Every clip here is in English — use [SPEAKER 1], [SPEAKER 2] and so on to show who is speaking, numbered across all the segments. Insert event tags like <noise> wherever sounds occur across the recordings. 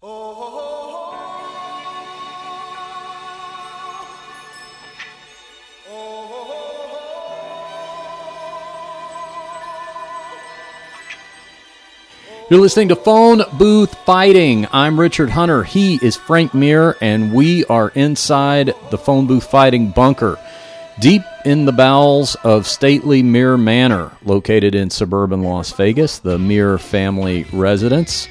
[SPEAKER 1] You're listening to Phone Booth Fighting. I'm Richard Hunter. He is Frank Mir, and we are inside the Phone Booth Fighting bunker, deep in the bowels of stately Mir Manor, located in suburban Las Vegas, the Mir family residence.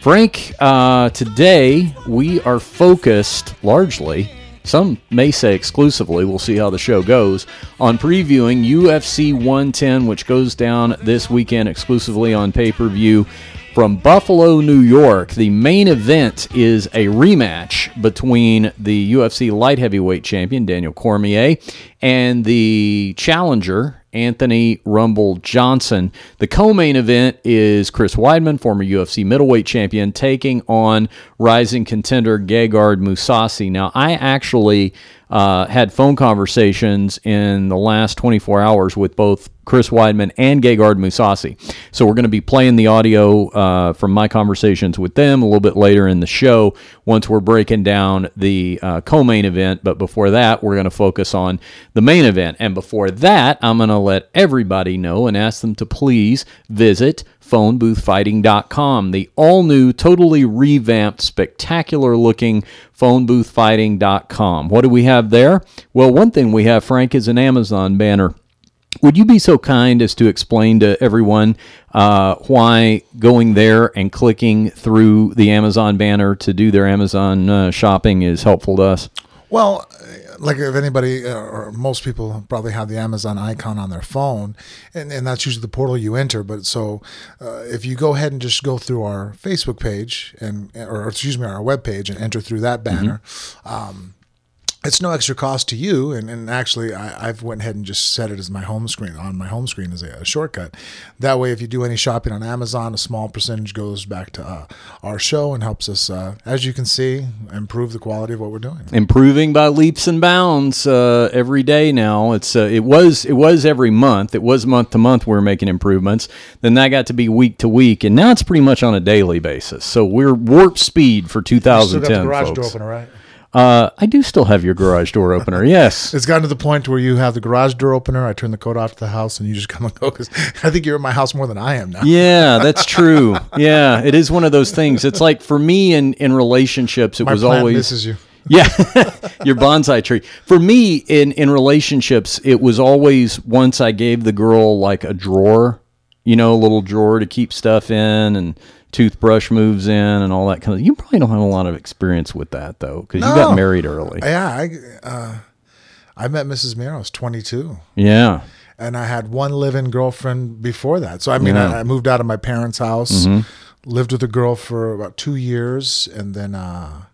[SPEAKER 1] Frank, uh, today we are focused largely some may say exclusively, we'll see how the show goes, on previewing UFC 110, which goes down this weekend exclusively on pay per view from Buffalo, New York. The main event is a rematch between the UFC light heavyweight champion, Daniel Cormier, and the challenger, Anthony Rumble Johnson. The co main event is Chris Weidman, former UFC middleweight champion, taking on rising contender Gegard Mousasi. Now, I actually uh, had phone conversations in the last 24 hours with both Chris Weidman and Gegard Mousasi. So we're going to be playing the audio uh, from my conversations with them a little bit later in the show once we're breaking down the uh, co-main event. But before that, we're going to focus on the main event. And before that, I'm going to let everybody know and ask them to please visit phoneboothfighting.com, the all new, totally revamped, spectacular looking phoneboothfighting.com. What do we have there? Well, one thing we have, Frank, is an Amazon banner. Would you be so kind as to explain to everyone uh, why going there and clicking through the Amazon banner to do their Amazon uh, shopping is helpful to us?
[SPEAKER 2] Well, like if anybody uh, or most people probably have the Amazon icon on their phone, and, and that's usually the portal you enter. But so uh, if you go ahead and just go through our Facebook page and or excuse me, our web page and enter through that banner. Mm-hmm. Um, it's no extra cost to you. And, and actually, I, have went ahead and just set it as my home screen on my home screen as a, a, shortcut. That way, if you do any shopping on Amazon, a small percentage goes back to uh, our show and helps us, uh, as you can see, improve the quality of what we're doing.
[SPEAKER 1] Improving by leaps and bounds uh, every day now. It's uh, it was it was every month. It was month to month. We are making improvements. Then that got to be week to week, and now it's pretty much on a daily basis. So we're warp speed for 2010. Still got the garage folks. door opener, right? Uh, I do still have your garage door opener. Yes, <laughs>
[SPEAKER 2] it's gotten to the point where you have the garage door opener. I turn the code off to the house, and you just come and go. Because <laughs> I think you're in my house more than I am now.
[SPEAKER 1] Yeah, that's <laughs> true. yeah, it is one of those things. It's like for me in in relationships, it
[SPEAKER 2] my
[SPEAKER 1] was always
[SPEAKER 2] misses you.
[SPEAKER 1] yeah, your bonsai tree. For me, in in relationships, it was always once I gave the girl like a drawer, you know, a little drawer to keep stuff in, and toothbrush moves in and all that kind of. You probably don't have a lot of experience with that though, because no. you got married early.
[SPEAKER 2] Yeah, I uh, I met Mrs. Mir. I was 22.
[SPEAKER 1] Yeah,
[SPEAKER 2] and I had one living girlfriend before that. So I mean, yeah. I, I, moved out of my parents' house, mm-hmm. lived with a girl for about two years, and then. Uh,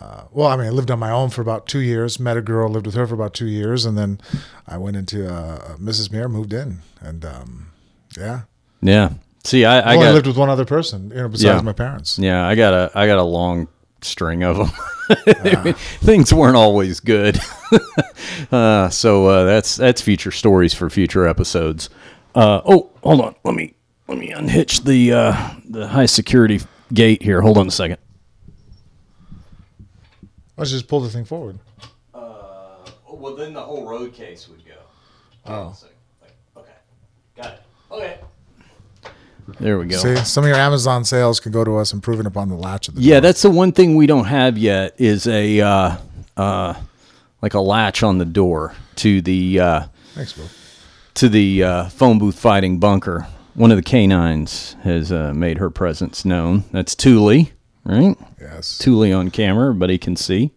[SPEAKER 2] uh, well, I mean, I lived on my own for about two years. Met a girl, lived with her for about two years, and then I went into uh, Mrs. Mir, moved in, and um, yeah,
[SPEAKER 1] yeah. See, I, I,
[SPEAKER 2] I got, lived with one other person, you know, besides yeah, my parents.
[SPEAKER 1] Yeah, I got a I got a long string of them. yeah. <laughs> Things weren't always good, <laughs> uh, so uh, that's that's future stories for future episodes. Uh, oh, hold on, let me let me unhitch the uh, the high security gate here. Hold on a second.
[SPEAKER 2] Let's just pull the thing forward.
[SPEAKER 1] Uh, well, then the whole road case would go.
[SPEAKER 2] Oh.
[SPEAKER 1] Okay. Got it. Okay. There we go.
[SPEAKER 2] See, some of your Amazon sales can go to us improving upon the latch of the
[SPEAKER 1] Yeah,
[SPEAKER 2] door.
[SPEAKER 1] that's the one thing we don't have yet is a uh, uh, like a latch on the door to the uh,
[SPEAKER 2] Thanks, Bill.
[SPEAKER 1] to the uh, phone booth fighting bunker. One of the canines has uh, made her presence known. That's Thule, right?
[SPEAKER 2] Yes.
[SPEAKER 1] Thule on camera, everybody can see.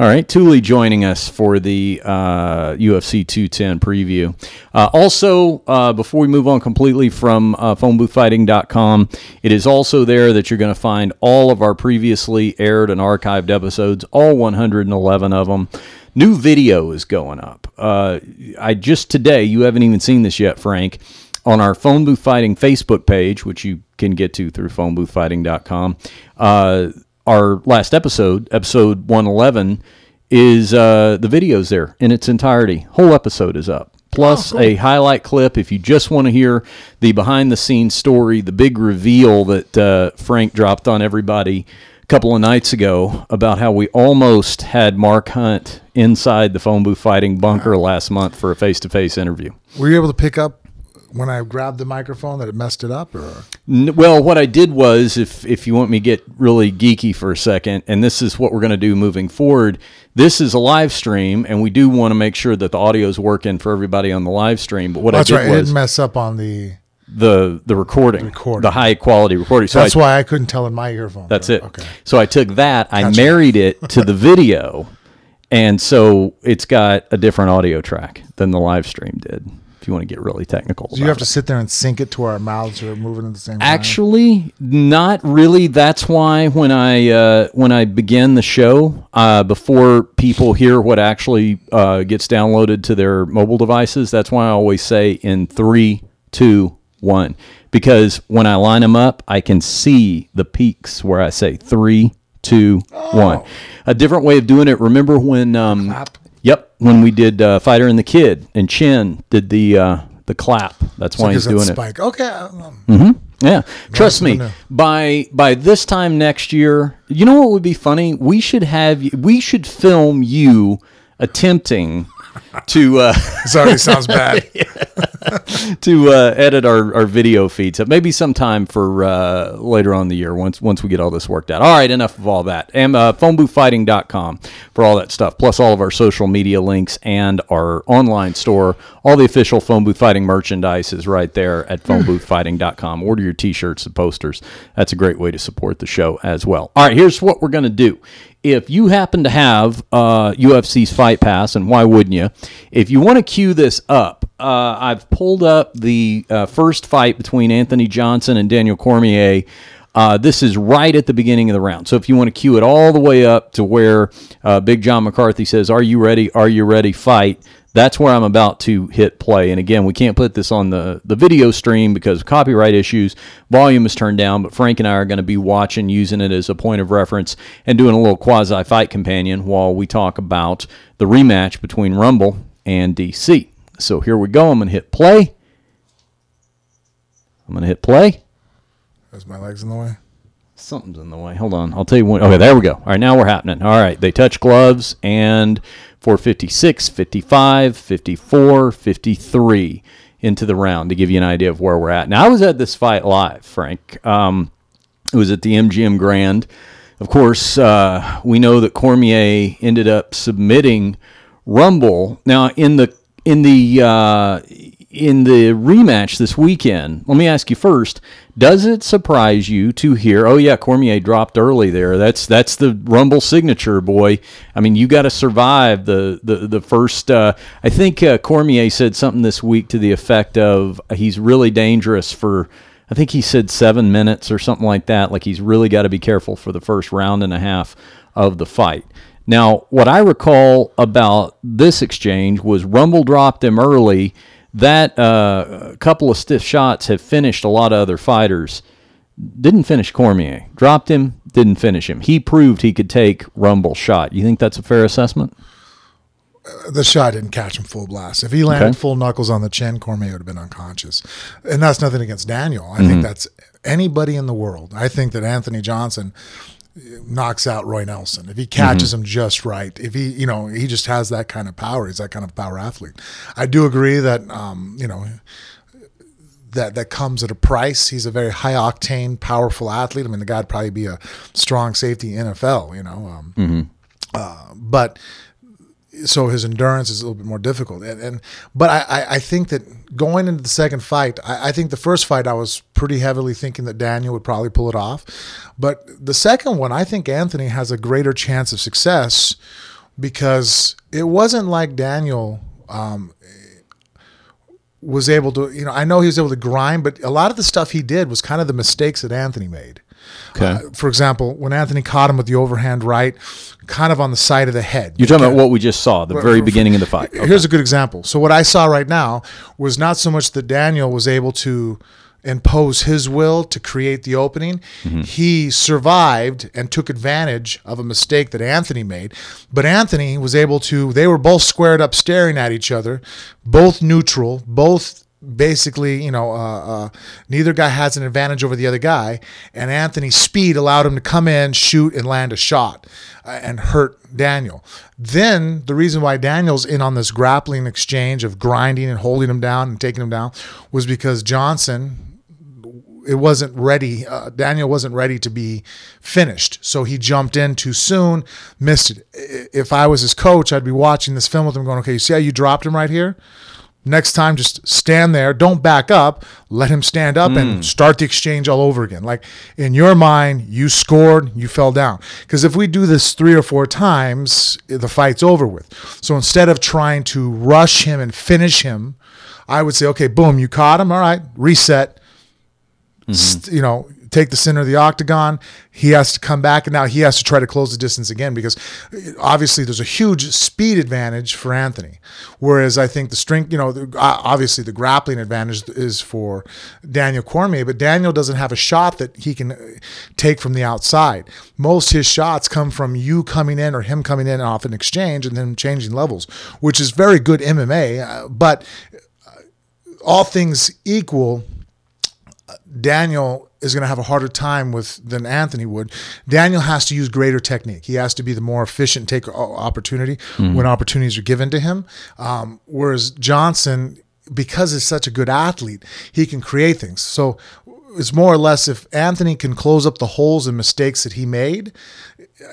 [SPEAKER 1] All right, Thule joining us for the uh, UFC 210 preview. Uh, also, uh, before we move on completely from uh, phoneboothfighting.com, it is also there that you're going to find all of our previously aired and archived episodes, all 111 of them. New video is going up. Uh, I just today, you haven't even seen this yet, Frank, on our Phone Booth Fighting Facebook page, which you can get to through phoneboothfighting.com. Our last episode, episode 111, is uh, the video's there in its entirety. Whole episode is up. Plus oh, cool. a highlight clip if you just want to hear the behind the scenes story, the big reveal that uh, Frank dropped on everybody a couple of nights ago about how we almost had Mark Hunt inside the phone booth fighting bunker last month for a face to face interview.
[SPEAKER 2] Were you able to pick up when I grabbed the microphone that it messed it up, or
[SPEAKER 1] Well, what I did was, if if you want me to get really geeky for a second, and this is what we're going to do moving forward. This is a live stream, and we do want to make sure that the audio is working for everybody on the live stream. But what
[SPEAKER 2] that's
[SPEAKER 1] I
[SPEAKER 2] right,
[SPEAKER 1] did
[SPEAKER 2] it
[SPEAKER 1] was
[SPEAKER 2] didn't mess up on the.
[SPEAKER 1] the the recording,
[SPEAKER 2] recording.
[SPEAKER 1] the high quality recording. So
[SPEAKER 2] That's
[SPEAKER 1] I,
[SPEAKER 2] why I couldn't tell in my earphone.
[SPEAKER 1] That's it.
[SPEAKER 2] Okay.
[SPEAKER 1] So I took that, I
[SPEAKER 2] Gotcha.
[SPEAKER 1] married it to the <laughs> video, and so it's got a different audio track than the live stream did. If you want to get really technical,
[SPEAKER 2] Do you have to sit there and sync it to our mouths or moving at the same time?
[SPEAKER 1] Actually, not really. That's why when I uh, when I begin the show, uh, before people hear what actually uh, gets downloaded to their mobile devices, that's why I always say in three, two, one, because when I line them up, I can see the peaks where I say three, two, one. A different way of doing it. Remember when? Um,
[SPEAKER 2] Clap.
[SPEAKER 1] Yep, when we did uh, Fighter and the Kid, and Chin did the uh, the clap. That's why he's doing it.
[SPEAKER 2] spike. Okay. um,
[SPEAKER 1] Yeah, trust me. By by this time next year, you know what would be funny? We should have we should film you attempting to uh, <laughs>
[SPEAKER 2] already sounds <laughs> bad. <laughs>
[SPEAKER 1] to uh, edit our, our video feeds. So maybe sometime for uh, later on in the year once once we get all this worked out. All right, enough of all that. And uh, phoneboothfighting.com for all that stuff, plus all of our social media links and our online store. All the official Phone Booth Fighting merchandise is right there at phoneboothfighting.com. Order your t-shirts and posters. That's a great way to support the show as well. All right, here's what we're going to do. If you happen to have uh, UFC's Fight Pass, and why wouldn't you? If you want to queue this up, uh, I've pulled up the uh, first fight between Anthony Johnson and Daniel Cormier. Uh, this is right at the beginning of the round. So if you want to queue it all the way up to where uh, Big John McCarthy says, Are you ready? Are you ready? Fight. That's where I'm about to hit play. And again, we can't put this on the, the video stream because of copyright issues. Volume is turned down, but Frank and I are going to be watching, using it as a point of reference, and doing a little quasi fight companion while we talk about the rematch between Rumble and DC. So here we go. I'm going to hit play. I'm going to hit play.
[SPEAKER 2] Is my legs in the way?
[SPEAKER 1] Something's in the way. Hold on. I'll tell you when. Okay, there we go. All right, now we're happening. All right, they touch gloves and for 56, 55, 54, 53 into the round to give you an idea of where we're at. Now, I was at this fight live, Frank. Um, it was at the MGM Grand. Of course, uh, we know that Cormier ended up submitting Rumble. Now, in the in the uh, in the rematch this weekend, let me ask you first: Does it surprise you to hear? Oh yeah, Cormier dropped early there. That's that's the Rumble signature, boy. I mean, you got to survive the the the first. Uh, I think uh, Cormier said something this week to the effect of he's really dangerous for. I think he said seven minutes or something like that. Like he's really got to be careful for the first round and a half of the fight. Now, what I recall about this exchange was Rumble dropped him early. That uh, couple of stiff shots have finished a lot of other fighters. Didn't finish Cormier. Dropped him, didn't finish him. He proved he could take Rumble's shot. You think that's a fair assessment?
[SPEAKER 2] The shot didn't catch him full blast. If he landed
[SPEAKER 1] Okay.
[SPEAKER 2] full knuckles on the chin, Cormier would have been unconscious. And that's nothing against Daniel. I
[SPEAKER 1] Mm-hmm.
[SPEAKER 2] think that's anybody in the world. I think that Anthony Johnson knocks out Roy Nelson if he catches
[SPEAKER 1] Mm-hmm.
[SPEAKER 2] him just right. If he, you know, he just has that kind of power. He's that kind of power athlete. I do agree that, um, you know, that that comes at a price. He's a very high octane, powerful athlete. I mean, the guy'd probably be a strong safety in NFL. You know, um, uh, but so his endurance is a little bit more difficult. And, and but I, I, think that going into the second fight, I, I think the first fight I was pretty heavily thinking that Daniel would probably pull it off, but the second one I think Anthony has a greater chance of success because it wasn't like Daniel. Um, was able to, you know, I know he was able to grind, but a lot of the stuff he did was kind of the mistakes that Anthony made.
[SPEAKER 1] Okay.
[SPEAKER 2] Uh, for example, when Anthony caught him with the overhand right, kind of on the side of the head.
[SPEAKER 1] You're talking about what we just saw, the very beginning of the fight.
[SPEAKER 2] Here's a good example. So what I saw right now was not so much that Daniel was able to impose his will to create the opening. He survived and took advantage of a mistake that Anthony made. But Anthony was able to they were both squared up staring at each other, both neutral, both basically, you know, uh, uh, neither guy has an advantage over the other guy, and Anthony's speed allowed him to come in, shoot, and land a shot uh, and hurt Daniel. Then the reason why Daniel's in on this grappling exchange of grinding and holding him down and taking him down was because Johnson. It wasn't ready. Uh, Daniel wasn't ready to be finished, so he jumped in too soon, missed it. If I was his coach, I'd be watching this film with him, going, "Okay, you see how you dropped him right here? Next time, just stand there. Don't back up. Let him stand up and hmm. start the exchange all over again. Like in your mind, you scored, you fell down. Because if we do this three or four times, the fight's over with. So instead of trying to rush him and finish him, I would say, okay, boom, you caught him. All right, reset. Mm-hmm. St- you know, take the center of the octagon. He has to come back, and now he has to try to close the distance again because uh, obviously there's a huge speed advantage for Anthony. Whereas I think the strength, you know, uh, obviously the grappling advantage is for Daniel Cormier, but Daniel doesn't have a shot that he can uh, take from the outside. Most his shots come from you coming in or him coming in off an exchange and then changing levels, which is very good MMA. Uh, but all things equal, Daniel is going to have a harder time with than Anthony would. Daniel has to use greater technique. He has to be the more efficient, take o- opportunity when opportunities are given to him. Um, whereas Johnson, because he's such a good athlete, he can create things. So it's more or less if Anthony can close up the holes and mistakes that he made,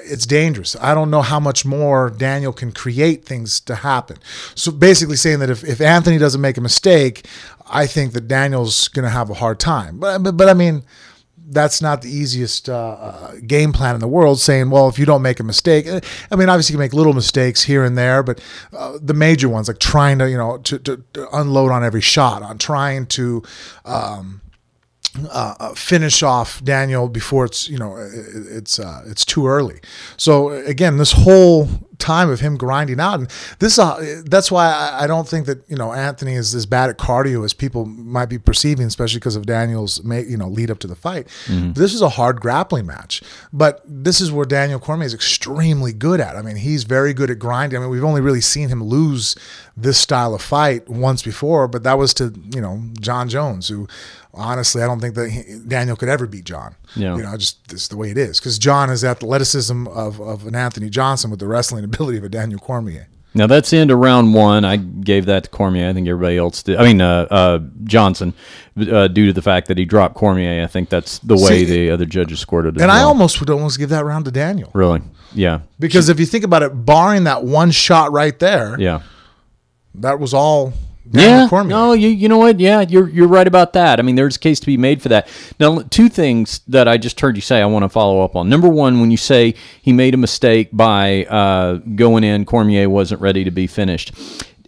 [SPEAKER 2] it's dangerous. I don't know how much more Daniel can create things to happen. So basically saying that if, if Anthony doesn't make a mistake, I think that Daniel's going to have a hard time. But, but, but I mean, that's not the easiest uh, uh, game plan in the world. Saying, well, if you don't make a mistake, eh, I mean, obviously you can make little mistakes here and there, but uh, the major ones, like trying to, you know, to, to, to unload on every shot, on trying to. Um, uh, uh, finish off Daniel before it's you know it's uh, it's too early. So again, this whole time of him grinding out, and this uh, that's why I, I don't think that you know Anthony is as bad at cardio as people might be perceiving, especially because of Daniel's you know lead up to the fight. This is a hard grappling match, but this is where Daniel Cormier is extremely good at. I mean, he's very good at grinding. I mean, we've only really seen him lose this style of fight once before, but that was to you know Jon Jones, who honestly, I don't think that he, Daniel could ever beat Jon.
[SPEAKER 1] Yeah.
[SPEAKER 2] You know, just this is the way it is. Because Jon is athleticism of, of an Anthony Johnson with the wrestling ability of a Daniel Cormier.
[SPEAKER 1] Now that's the end of round one. I gave that to Cormier. I think everybody else did. I mean, uh, uh, Johnson, uh, due to the fact that he dropped Cormier. I think that's the way
[SPEAKER 2] See,
[SPEAKER 1] the other judges scored it.
[SPEAKER 2] And I almost would almost give that round to Daniel.
[SPEAKER 1] really, yeah,
[SPEAKER 2] Because if you think about it, barring that one shot right there,
[SPEAKER 1] yeah.
[SPEAKER 2] That was all Daniel
[SPEAKER 1] Yeah,
[SPEAKER 2] Cormier.
[SPEAKER 1] no, you you know what? Yeah, you're you're right about that. I mean, there's a case to be made for that. Now, two things that I just heard you say I want to follow up on. Number one, when you say he made a mistake by uh, going in, Cormier wasn't ready to be finished.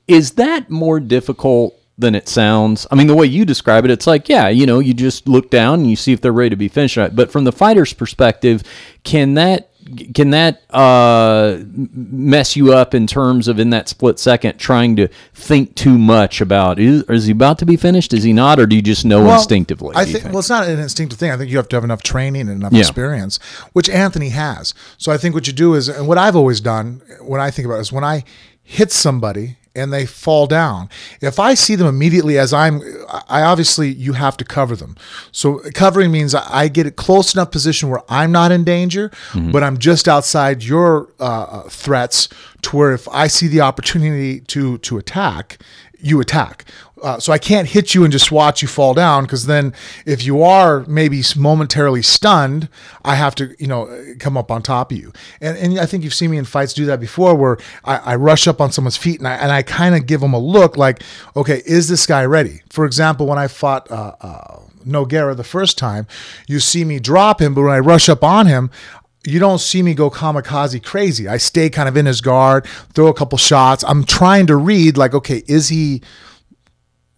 [SPEAKER 1] Is that more difficult than it sounds? I mean, the way you describe it, it's like, yeah, you know, you just look down and you see if they're ready to be finished. Right? But from the fighter's perspective, can that can that uh, mess you up in terms of in that split second trying to think too much about is, is he about to be finished? Is he not, or do you just know
[SPEAKER 2] Well,
[SPEAKER 1] instinctively?
[SPEAKER 2] I think, well, it's not an instinctive thing. I think you have to have enough training and enough
[SPEAKER 1] Yeah.
[SPEAKER 2] experience, which Anthony has. So I think what you do is, and what I've always done when I think about is when I hit somebody and they fall down, if I see them immediately as I'm, I obviously you have to cover them. So covering means I get a close enough position where I'm not in danger, but I'm just outside your uh, threats to where if I see the opportunity to to attack, you attack. Uh, so I can't hit you and just watch you fall down because then if you are maybe momentarily stunned, I have to you know come up on top of you. And and I think you've seen me in fights do that before where I, I rush up on someone's feet and I and I kind of give them a look like, okay, is this guy ready? For example, when I fought. Uh, uh, Nogueira the first time, you see me drop him, but when I rush up on him, you don't see me go kamikaze crazy. I stay kind of in his guard, throw a couple shots. I'm trying to read like, okay, is he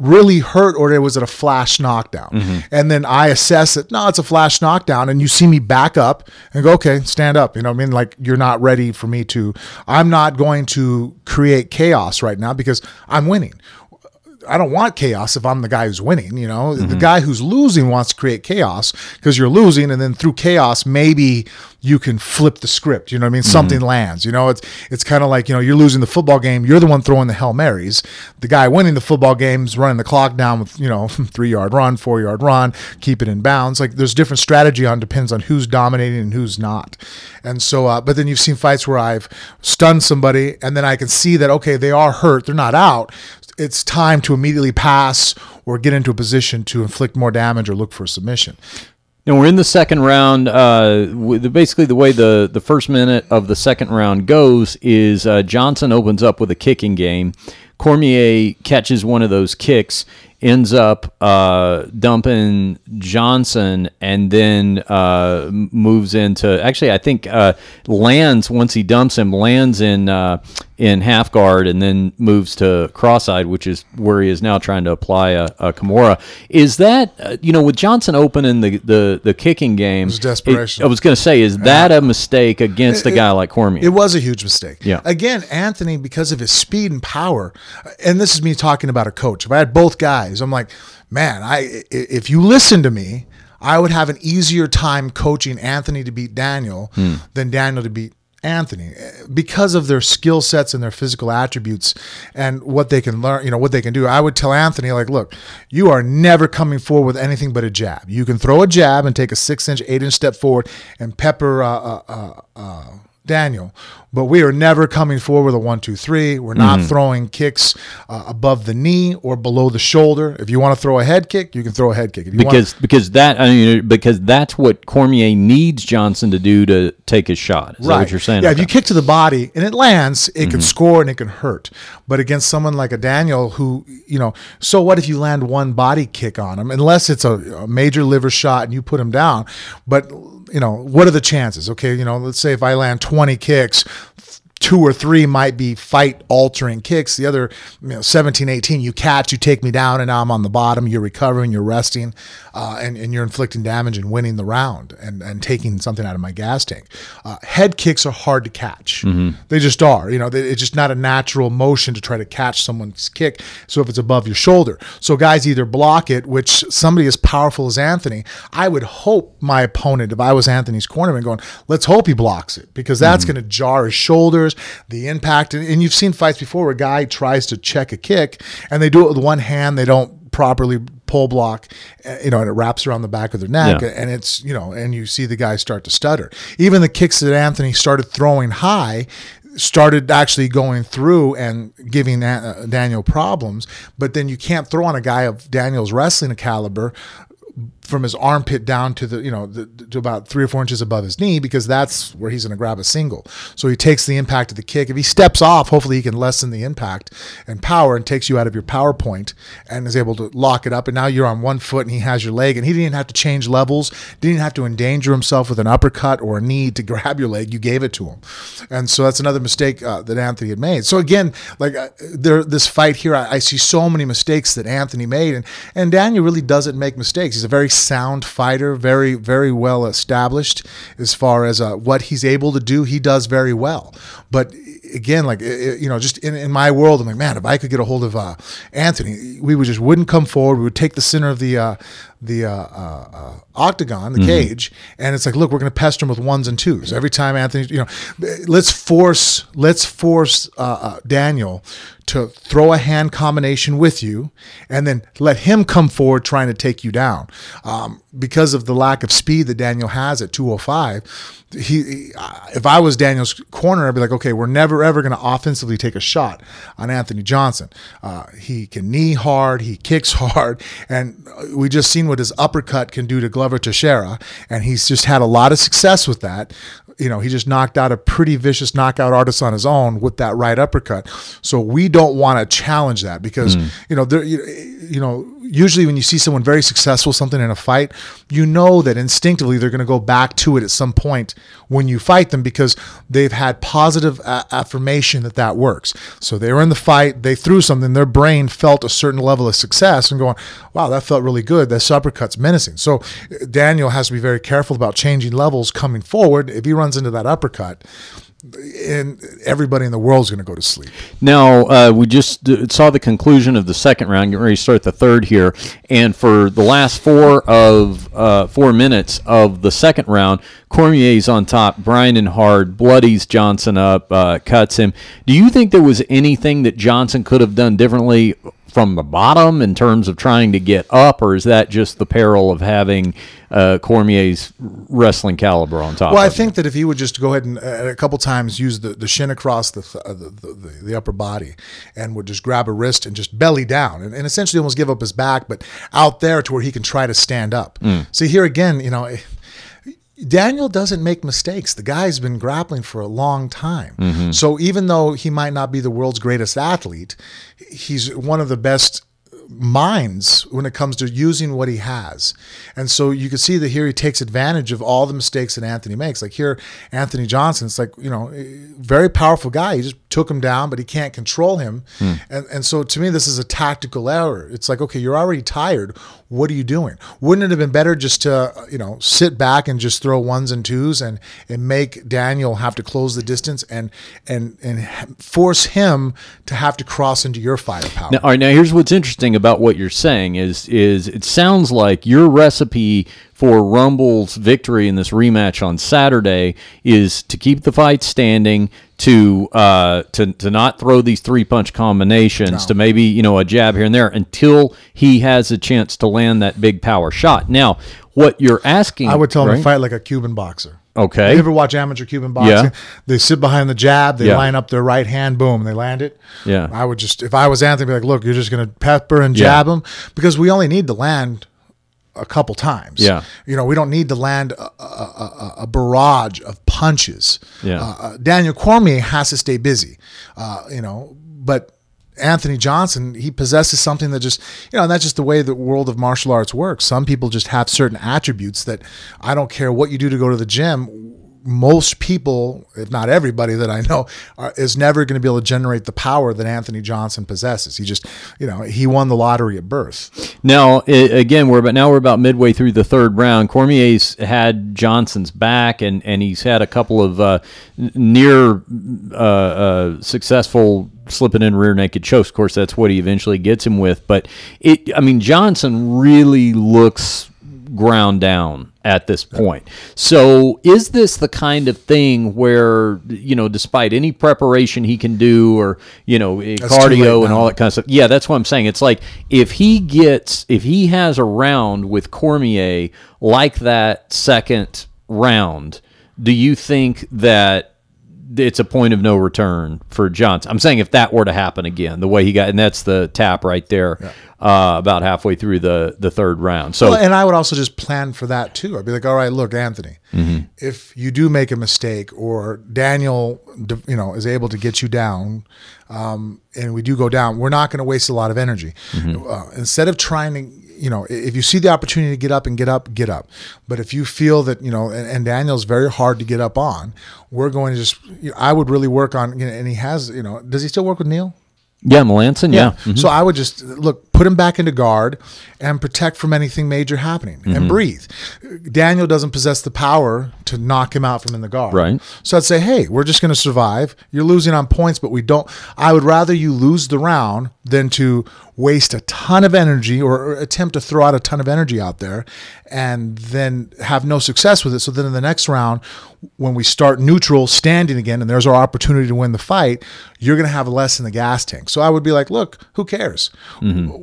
[SPEAKER 2] really hurt or was it a flash knockdown? Mm-hmm. And then I assess it. No, it's a flash knockdown. And you see me back up and go, okay, stand up. You know what I mean? Like you're not ready for me to, I'm not going to create chaos right now because I'm winning I don't want chaos if I'm the guy who's winning. You know,
[SPEAKER 1] Mm-hmm.
[SPEAKER 2] the guy who's losing wants to create chaos because you're losing, and then through chaos, maybe you can flip the script. You know what I mean? Something
[SPEAKER 1] Mm-hmm.
[SPEAKER 2] lands. You know, it's it's kind of like you know you're losing the football game. You're the one throwing the hail marys. The guy winning the football game's running the clock down with you know <laughs> three yard run, four yard run, keep it in bounds. Like there's different strategy on depends on who's dominating and who's not. And so, uh, but then you've seen fights where I've stunned somebody, and then I can see that okay, they are hurt, they're not out. It's time to immediately pass or get into a position to inflict more damage or look for a submission.
[SPEAKER 1] And we're in the second round. Uh, basically, the way the, the first minute of the second round goes is uh, Johnson opens up with a kicking game. Cormier catches one of those kicks, ends up uh, dumping Johnson, and then uh, moves into. Actually, I think uh, lands once he dumps him, lands in uh, in half guard, and then moves to cross-side, which is where he is now trying to apply a, a Kimura. Is that uh, you know with Johnson opening the the, the kicking game?
[SPEAKER 2] was desperation.
[SPEAKER 1] I was going to say, is that a mistake against a guy like Cormier?
[SPEAKER 2] It was a huge mistake.
[SPEAKER 1] Yeah.
[SPEAKER 2] Again, Anthony, because of his speed and power, and this is me talking about a coach. If I had both guys, I'm like, man, I if you listen to me, I would have an easier time coaching Anthony to beat Daniel than Daniel to beat Anthony because of their skill sets and their physical attributes and what they can learn, you know, what they can do. I would tell Anthony, like, look, you are never coming forward with anything but a jab. You can throw a jab and take a six inch, eight inch step forward and pepper uh, uh, uh, uh, Daniel, but we are never coming forward with a one, two, three. We're not
[SPEAKER 1] Mm-hmm.
[SPEAKER 2] throwing kicks uh, above the knee or below the shoulder. If you want to throw a head kick, you can throw a head kick. If you
[SPEAKER 1] because because that I mean because that's what Cormier needs Johnson to do to take his shot. Is that what you're saying?
[SPEAKER 2] Yeah,
[SPEAKER 1] Okay.
[SPEAKER 2] if you kick to the body and it lands, it
[SPEAKER 1] Mm-hmm.
[SPEAKER 2] can score and it can hurt. But against someone like a Daniel, who you know, so what if you land one body kick on him? Unless it's a, a major liver shot and you put him down. But you know, what are the chances? Okay, you know, let's say if I land 20 kicks. Two or three might be fight altering kicks. The other, you know, 17, 18, you catch, you take me down, and now I'm on the bottom. You're recovering, you're resting, uh, and, and you're inflicting damage and winning the round and, and taking something out of my gas tank. Uh, head kicks are hard to catch. They just are. You know, they, it's just not a natural motion to try to catch someone's kick. So if it's above your shoulder, so guys either block it, which somebody as powerful as Anthony, I would hope my opponent, if I was Anthony's cornerman, going, let's hope he blocks it because that's going to jar his shoulders, the impact. And, and you've seen fights before where a guy tries to check a kick and they do it with one hand, they don't properly pull block, uh, you know, and it wraps around the back of their neck,
[SPEAKER 1] Yeah.
[SPEAKER 2] and it's you know, and you see the guy start to stutter. Even the kicks that Anthony started throwing high started actually going through and giving uh, Daniel problems. But then you can't throw on a guy of Daniel's wrestling caliber from his armpit down to the you know the, to about three or four inches above his knee because that's where he's going to grab a single. So he takes the impact of the kick. If he steps off, hopefully he can lessen the impact and power and takes you out of your power point and is able to lock it up. And now you're on one foot and he has your leg and he didn't have to change levels, didn't have to endanger himself with an uppercut or a knee to <laughs> grab your leg. You gave it to him, and so that's another mistake uh, that Anthony had made. So again, like uh, there this fight here, I, I see so many mistakes that Anthony made, and and Daniel really doesn't make mistakes. He's a very sound fighter, very very well established as far as uh, what he's able to do. He does very well, but again, like you know, just in, in my world, I'm like, man, if I could get a hold of uh, Anthony, we would just wouldn't come forward. We would take the center of the uh, the uh, uh, uh, octagon, the cage, and it's like, look, we're going to pester him with ones and twos every time. Anthony, you know, let's force let's force uh, uh, Daniel to throw a hand combination with you, and then let him come forward trying to take you down. Um, because of the lack of speed that Daniel has at 205, he, he if I was Daniel's corner, I'd be like, okay, we're never ever going to offensively take a shot on Anthony Johnson. Uh, he can knee hard, he kicks <laughs> hard, and we just seen what his uppercut can do to Glover Teixeira, and he's just had a lot of success with that. You know, he just knocked out a pretty vicious knockout artist on his own with that right uppercut. So we don't want to challenge that because hmm. you know there, you, you know usually when you see someone very successful something in a fight, you know that instinctively they're going to go back to it at some point when you fight them because they've had positive a- affirmation that that works. So they were in the fight, they threw something, their brain felt a certain level of success and going, wow, that felt really good. This uppercut's menacing. So uh, Daniel has to be very careful about changing levels coming forward. If he runs into that uppercut, and everybody in the world is going to go to sleep.
[SPEAKER 1] Now, uh, we just saw the conclusion of the second round. Getting ready to start the third here, and for the last four of uh, four minutes of the second round, Cormier's on top. Bryan and hard, bloodies Johnson up, uh, cuts him. Do you think there was anything that Johnson could have done differently? From the bottom in terms of trying to get up, or is that just the peril of having uh, Cormier's wrestling caliber on top?
[SPEAKER 2] Well, I think that if he would just go ahead and uh, a couple times use the, the shin across the, th- uh, the, the the upper body and would just grab a wrist and just belly down and, and essentially almost give up his back, but out there to where he can try to stand up. See here again, you know. Daniel doesn't make mistakes. The guy's been grappling for a long time. Mm-hmm. So even though he might not be the world's greatest athlete, he's one of the best minds when it comes to using what he has. And so you can see that here he takes advantage of all the mistakes that Anthony makes. Like here, Anthony Johnson, it's like, you know, very powerful guy. He just took him down, but he can't control him. Hmm. And, and so to me, this is a tactical error. It's like, okay, you're already tired. What are you doing? Wouldn't it have been better just to, uh, you know, sit back and just throw ones and twos and, and make Daniel have to close the distance and, and, and force him to have to cross into your firepower?
[SPEAKER 1] Now, all right, now here's what's interesting about what you're saying is is it sounds like your recipe for Rumble's victory in this rematch on Saturday is to keep the fight standing, to uh, to to not throw these three punch combinations, to maybe you know a jab here and there until he has a chance to land that big power shot. Now, what you're asking,
[SPEAKER 2] I would tell him to fight like a Cuban boxer.
[SPEAKER 1] Okay.
[SPEAKER 2] You ever watch amateur Cuban boxing?
[SPEAKER 1] Yeah.
[SPEAKER 2] They sit behind the jab, they
[SPEAKER 1] Yeah.
[SPEAKER 2] line up their right hand, boom, they land it.
[SPEAKER 1] Yeah.
[SPEAKER 2] I would just, if I was Anthony, be like, look, you're just going to pepper and
[SPEAKER 1] Yeah.
[SPEAKER 2] jab him because we only need to land a couple times.
[SPEAKER 1] Yeah.
[SPEAKER 2] You know, we don't need to land a, a, a, a barrage of punches.
[SPEAKER 1] Yeah.
[SPEAKER 2] Uh, uh, Daniel Cormier has to stay busy, uh, you know, but Anthony Johnson, he possesses something that just, you know, and that's just the way the world of martial arts works. Some people just have certain attributes that I don't care what you do to go to the gym. Most people, if not everybody that I know, are, is never going to be able to generate the power that Anthony Johnson possesses. He just, you know, he won the lottery at birth.
[SPEAKER 1] Now, i- again, we're about now we're about midway through the third round. Cormier's had Johnson's back, and, and he's had a couple of uh, near uh, uh, successful slipping in rear naked chokes. Of course, that's what he eventually gets him with. But it, I mean, Johnson really looks ground down at this point. So, is this the kind of thing where you know, despite any preparation he can do, or you know, eh,
[SPEAKER 2] too
[SPEAKER 1] cardio and all that kind of stuff? Yeah, that's what I'm saying. It's like if he gets, if he has a round with Cormier like that second round, do you think that? It's a point of no return for Johnson. I'm saying if that were to happen again, the way he got, and that's the tap right there, uh, about halfway through the the third round. So
[SPEAKER 2] Well, and I would also just plan for that too. I'd be like, all right, look, Anthony, if you do make a mistake or Daniel, you know, is able to get you down, um, and we do go down, we're not going to waste a lot of energy. Uh, instead of trying to, you know, if you see the opportunity to get up and get up, get up. But if you feel that, you know, and, and Daniel's very hard to get up on, we're going to just, you know, I would really work on, you know, and he has, you know, does he still work with Neil?
[SPEAKER 1] yeah, Melanson, yeah.
[SPEAKER 2] So mm-hmm. I would just look, put him back into guard and protect from anything major happening
[SPEAKER 1] Mm-hmm.
[SPEAKER 2] and breathe. Daniel doesn't possess the power to knock him out from in the guard.
[SPEAKER 1] Right.
[SPEAKER 2] So I'd say, hey, we're just going to survive. You're losing on points, but we don't. I would rather you lose the round than to waste a ton of energy or, or attempt to throw out a ton of energy out there and then have no success with it. So then in the next round, when we start neutral standing again and there's our opportunity to win the fight, you're going to have less in the gas tank. So I would be like, look, who cares?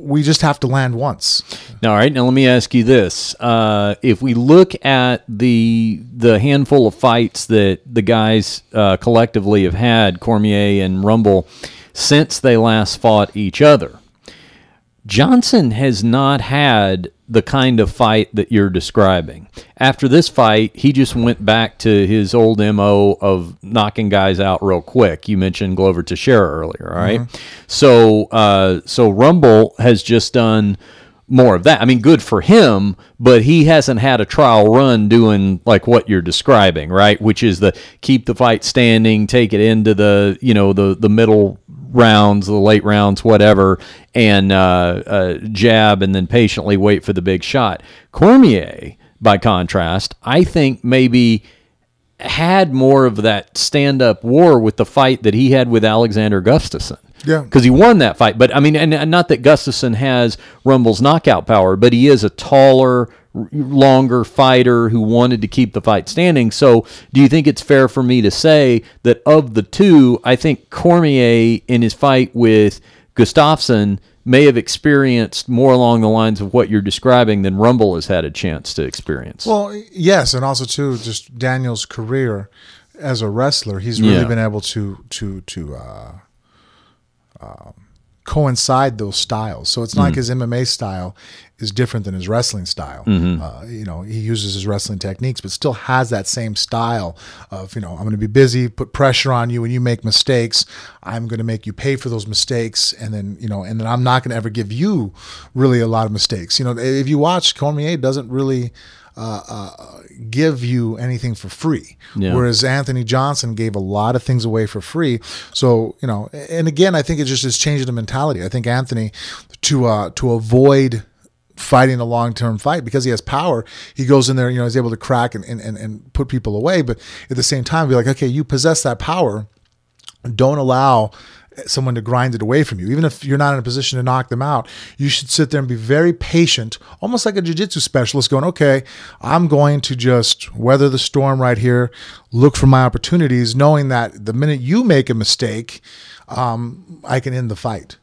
[SPEAKER 2] We just have to land once.
[SPEAKER 1] All right, now let me ask you this: uh, If we look at the the handful of fights that the guys uh, collectively have had, Cormier and Rumble, since they last fought each other, Johnson has not had the kind of fight that you're describing. After this fight, he just went back to his old MO of knocking guys out real quick. You mentioned Glover Teixeira earlier, all right? So, uh, so Rumble has just done more of that. I mean, good for him, but he hasn't had a trial run doing like what you're describing, right? Which is the keep the fight standing, take it into the you know the the middle rounds, the late rounds, whatever, and uh, uh, jab, and then patiently wait for the big shot. Cormier, by contrast, I think maybe had more of that stand up war with the fight that he had with Alexander Gustafsson.
[SPEAKER 2] Yeah.
[SPEAKER 1] Because he won that fight. But I mean, and, and not that Gustafsson has Rumble's knockout power, but he is a taller, longer fighter who wanted to keep the fight standing. So do you think it's fair for me to say that of the two, I think Cormier in his fight with Gustafsson may have experienced more along the lines of what you're describing than Rumble has had a chance to experience?
[SPEAKER 2] Well, yes, and also too, just Daniel's career as a wrestler, he's really
[SPEAKER 1] Yeah.
[SPEAKER 2] been able to to to uh, um, coincide those styles. So it's not like his MMA style is different than his wrestling style. Uh, you know, he uses his wrestling techniques, but still has that same style of you know, I'm going to be busy, put pressure on you when you make mistakes. I'm going to make you pay for those mistakes, and then you know, and then I'm not going to ever give you really a lot of mistakes. You know, if you watch Cormier, doesn't really uh, uh, give you anything for free.
[SPEAKER 1] Yeah.
[SPEAKER 2] Whereas Anthony Johnson gave a lot of things away for free. So you know, and again, I think it just is changing the mentality. I think Anthony to uh, to avoid fighting a long term fight because he has power. He goes in there, you know, he's able to crack and, and, and, and put people away. But at the same time, be like, okay, you possess that power. Don't allow someone to grind it away from you. Even if you're not in a position to knock them out, you should sit there and be very patient, almost like a jiu-jitsu specialist going, okay, I'm going to just weather the storm right here, look for my opportunities, knowing that the minute you make a mistake, um, I can end the fight.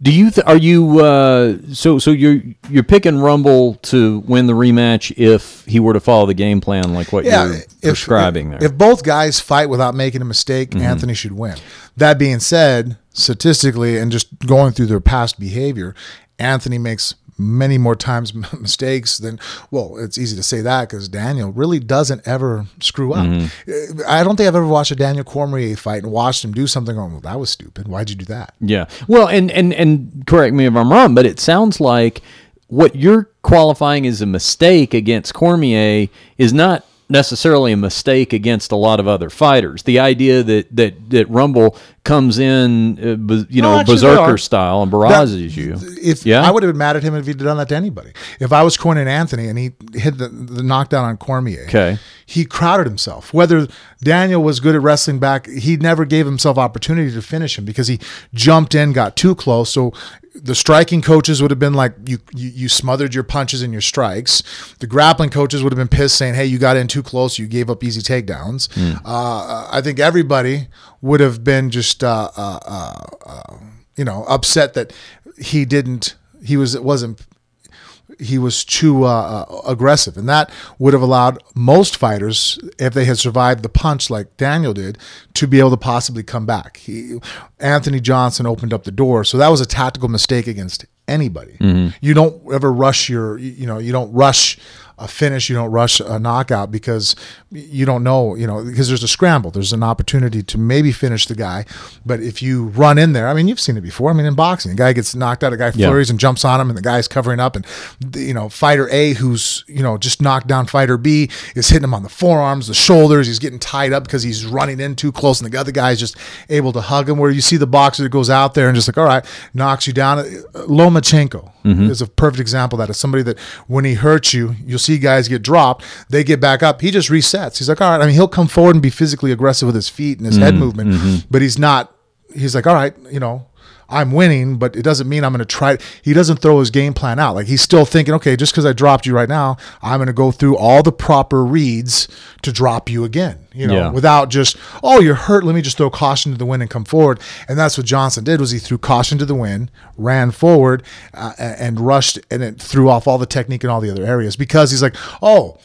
[SPEAKER 1] Do you th- are you uh, so so you're you're picking Rumble to win the rematch if he were to follow the game plan like what you're prescribing
[SPEAKER 2] if,
[SPEAKER 1] there?
[SPEAKER 2] If both guys fight without making a mistake,
[SPEAKER 1] Mm-hmm.
[SPEAKER 2] Anthony should win. That being said, statistically and just going through their past behavior, Anthony makes many more times <laughs> mistakes than well it's easy to say that because daniel really doesn't ever screw up
[SPEAKER 1] Mm-hmm.
[SPEAKER 2] Uh, i don't think i've ever watched a daniel cormier fight and watched him do something going well that was stupid why'd you do that
[SPEAKER 1] yeah. Well, and and and correct me if I'm wrong, but it sounds like what you're qualifying as a mistake against Cormier is not necessarily a mistake against a lot of other fighters. The idea that that that Rumble comes in, uh, you
[SPEAKER 2] No,
[SPEAKER 1] know,
[SPEAKER 2] actually,
[SPEAKER 1] berserker style and barrages you.
[SPEAKER 2] if
[SPEAKER 1] Yeah?
[SPEAKER 2] I would have been mad at him if he'd done that to anybody. If I was Cornette Anthony and he hit the, the knockdown on Cormier,
[SPEAKER 1] Okay.
[SPEAKER 2] he crowded himself. Whether Daniel was good at wrestling back, he never gave himself opportunity to finish him because he jumped in, got too close. So the striking coaches would have been like, you, you you smothered your punches and your strikes. The grappling coaches would have been pissed, saying, "Hey, you got in too close. You gave up easy takedowns." Uh, I think everybody would have been just. Uh, uh, uh, uh, you know, upset that he didn't, he was, wasn't, he was too uh, uh, aggressive. And that would have allowed most fighters, if they had survived the punch like Daniel did, to be able to possibly come back. He, Anthony Johnson opened up the door. So that was a tactical mistake against anybody. You don't ever rush your, you know, you don't rush a finish, you don't rush a knockout because you don't know, you know, because there's a scramble. There's an opportunity to maybe finish the guy. But if you run in there, I mean, you've seen it before. I mean, in boxing, a guy gets knocked out, a guy
[SPEAKER 1] Yeah.
[SPEAKER 2] flurries and jumps on him, and the guy's covering up. And, you know, fighter A, who's, you know, just knocked down fighter B, is hitting him on the forearms, the shoulders. He's getting tied up because he's running in too close, and the other guy's just able to hug him. Where you see the boxer that goes out there and just like, all right, knocks you down. Uh, Lomachenko mm-hmm. is a perfect example of that. Is somebody that when he hurts you, you'll see guys get dropped, they get back up. He just resets. He's like, all right. I mean, he'll come forward and be physically aggressive with his feet and his head mm-hmm. movement, mm-hmm. but he's not. He's like, all right, you know, I'm winning, but it doesn't mean I'm going to try. He doesn't throw his game plan out. Like he's still thinking, okay, just because I dropped you right now, I'm going to go through all the proper reads to drop you again. You know,
[SPEAKER 1] Yeah.
[SPEAKER 2] without just, oh, you're hurt. Let me just throw caution to the wind and come forward. And that's what Johnson did. Was he threw caution to the wind, ran forward, uh, and rushed, and it threw off all the technique in all the other areas because he's like, oh,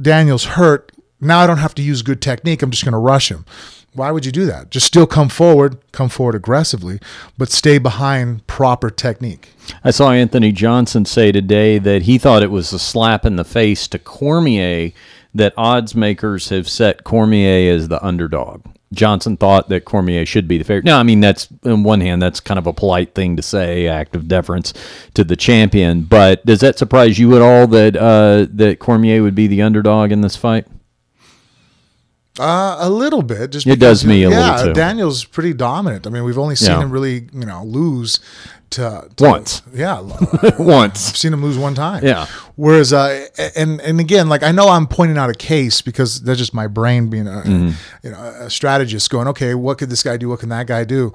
[SPEAKER 2] Daniel's hurt. Now I don't have to use good technique. I'm just going to rush him. Why would you do that? Just still come forward, come forward aggressively, but stay behind proper technique.
[SPEAKER 1] I saw Anthony Johnson say today that he thought it was a slap in the face to Cormier that odds makers have set Cormier as the underdog. Johnson thought that Cormier should be the favorite. No, I mean that's on one hand that's kind of a polite thing to say, act of deference to the champion. But does that surprise you at all that uh, that Cormier would be the underdog in this fight?
[SPEAKER 2] Uh, a little bit. Just
[SPEAKER 1] It does me a
[SPEAKER 2] yeah,
[SPEAKER 1] little, too.
[SPEAKER 2] Daniel's pretty dominant. I mean, we've only seen
[SPEAKER 1] Yeah.
[SPEAKER 2] him really, you know, lose to, to
[SPEAKER 1] Once.
[SPEAKER 2] Yeah, <laughs>
[SPEAKER 1] once.
[SPEAKER 2] I've seen him lose one time.
[SPEAKER 1] Yeah.
[SPEAKER 2] Whereas, uh, and and again, like I know I'm pointing out a case because that's just my brain being a
[SPEAKER 1] Mm-hmm.
[SPEAKER 2] you know a strategist going, okay, what could this guy do? What can that guy do?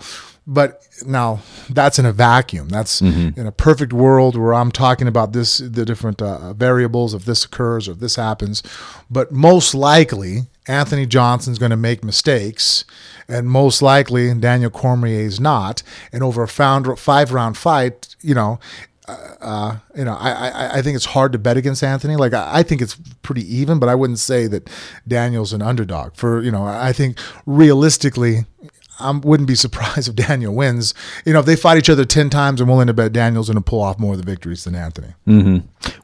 [SPEAKER 2] But now that's in a vacuum. That's
[SPEAKER 1] Mm-hmm.
[SPEAKER 2] in a perfect world where I'm talking about this, the different uh, variables if this occurs or if this happens. But most likely, Anthony Johnson's going to make mistakes, and most likely Daniel Cormier is not. And over a found, five round fight, you know, uh, you know, I, I I think it's hard to bet against Anthony. Like I, I think it's pretty even, but I wouldn't say that Daniel's an underdog. For you know, I think realistically, I wouldn't be surprised <laughs> if Daniel wins. You know, if they fight each other ten times, I'm willing to bet Daniel's going to pull off more of the victories than Anthony.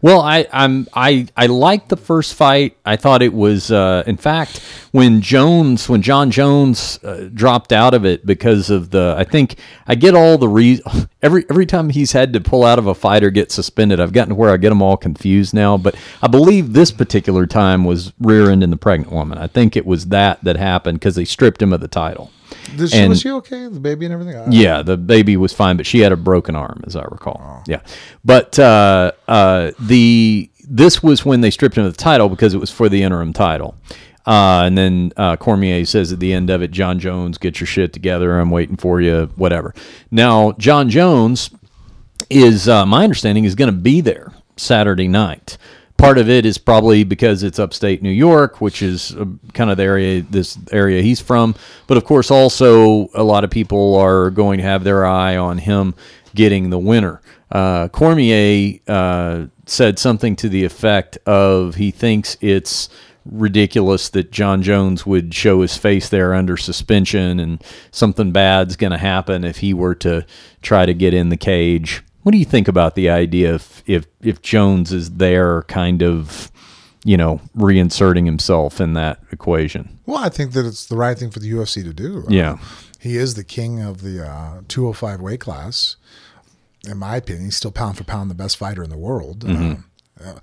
[SPEAKER 1] Well, I I'm I I liked the first fight. I thought it was uh, in fact when Jones when Jon Jones uh, dropped out of it because of the I think I get all the re- <laughs> every every time he's had to pull out of a fight or get suspended. I've gotten to where I get them all confused now, but I believe this particular time was rear ending the pregnant woman. I think it was that that happened because they stripped him of the title.
[SPEAKER 2] Did she,
[SPEAKER 1] And-
[SPEAKER 2] was she okay? The baby and everything. I
[SPEAKER 1] Yeah, the baby was fine, but she had a broken arm, as I recall. Yeah, but uh, uh, the this was when they stripped him of the title because it was for the interim title. Uh, and then uh, Cormier says at the end of it, "Jon Jones, get your shit together. I'm waiting for you. Whatever." Now, Jon Jones is uh, my understanding is going to be there Saturday night. Part of it is probably because it's upstate New York, which is uh, kind of the area this area he's from. But of course, also a lot of people are going to have their eye on him getting the winner. Uh, Cormier uh, said something to the effect of he thinks it's ridiculous that Jon Jones would show his face there under suspension and something bad's going to happen if he were to try to get in the cage. What do you think about the idea if if, if Jones is there kind of you know reinserting himself in that equation?
[SPEAKER 2] Well, I think that it's the right thing for the UFC to do.
[SPEAKER 1] Yeah.
[SPEAKER 2] he is the king of the uh, 205 weight class. In my opinion, he's still pound for pound the best fighter in the world. Uh, uh,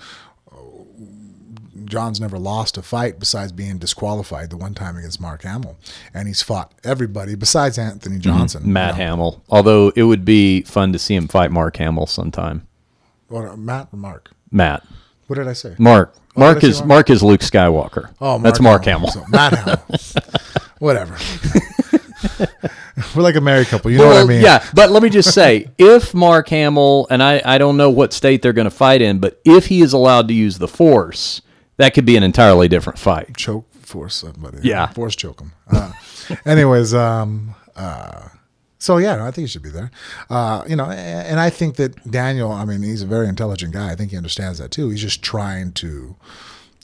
[SPEAKER 2] Jon's never lost a fight besides being disqualified the one time against Mark Hamill, and he's fought everybody besides Anthony Johnson.
[SPEAKER 1] Matt
[SPEAKER 2] You know,
[SPEAKER 1] Hamill. Although it would be fun to see him fight Mark Hamill sometime.
[SPEAKER 2] what, uh, Matt or Mark?
[SPEAKER 1] Matt.
[SPEAKER 2] What did I say?
[SPEAKER 1] Mark. Mark is
[SPEAKER 2] Mark?
[SPEAKER 1] Mark is Luke Skywalker.
[SPEAKER 2] Oh,
[SPEAKER 1] that's Mark Hamill.
[SPEAKER 2] So, Matt Hamill. <laughs> Whatever. <laughs> We're like a married couple. You know what I mean?
[SPEAKER 1] Yeah, but let me just say, <laughs> if Mark Hamill and I, I don't know what state they're going to fight in, but if he is allowed to use the force, that could be an entirely different fight.
[SPEAKER 2] choke force somebody.
[SPEAKER 1] Yeah.
[SPEAKER 2] force choke him. Uh, <laughs> anyways, um, uh, so yeah, no, I think he should be there. Uh, you know, a- and I think that Daniel. I mean, he's a very intelligent guy. I think he understands that too. He's just trying to,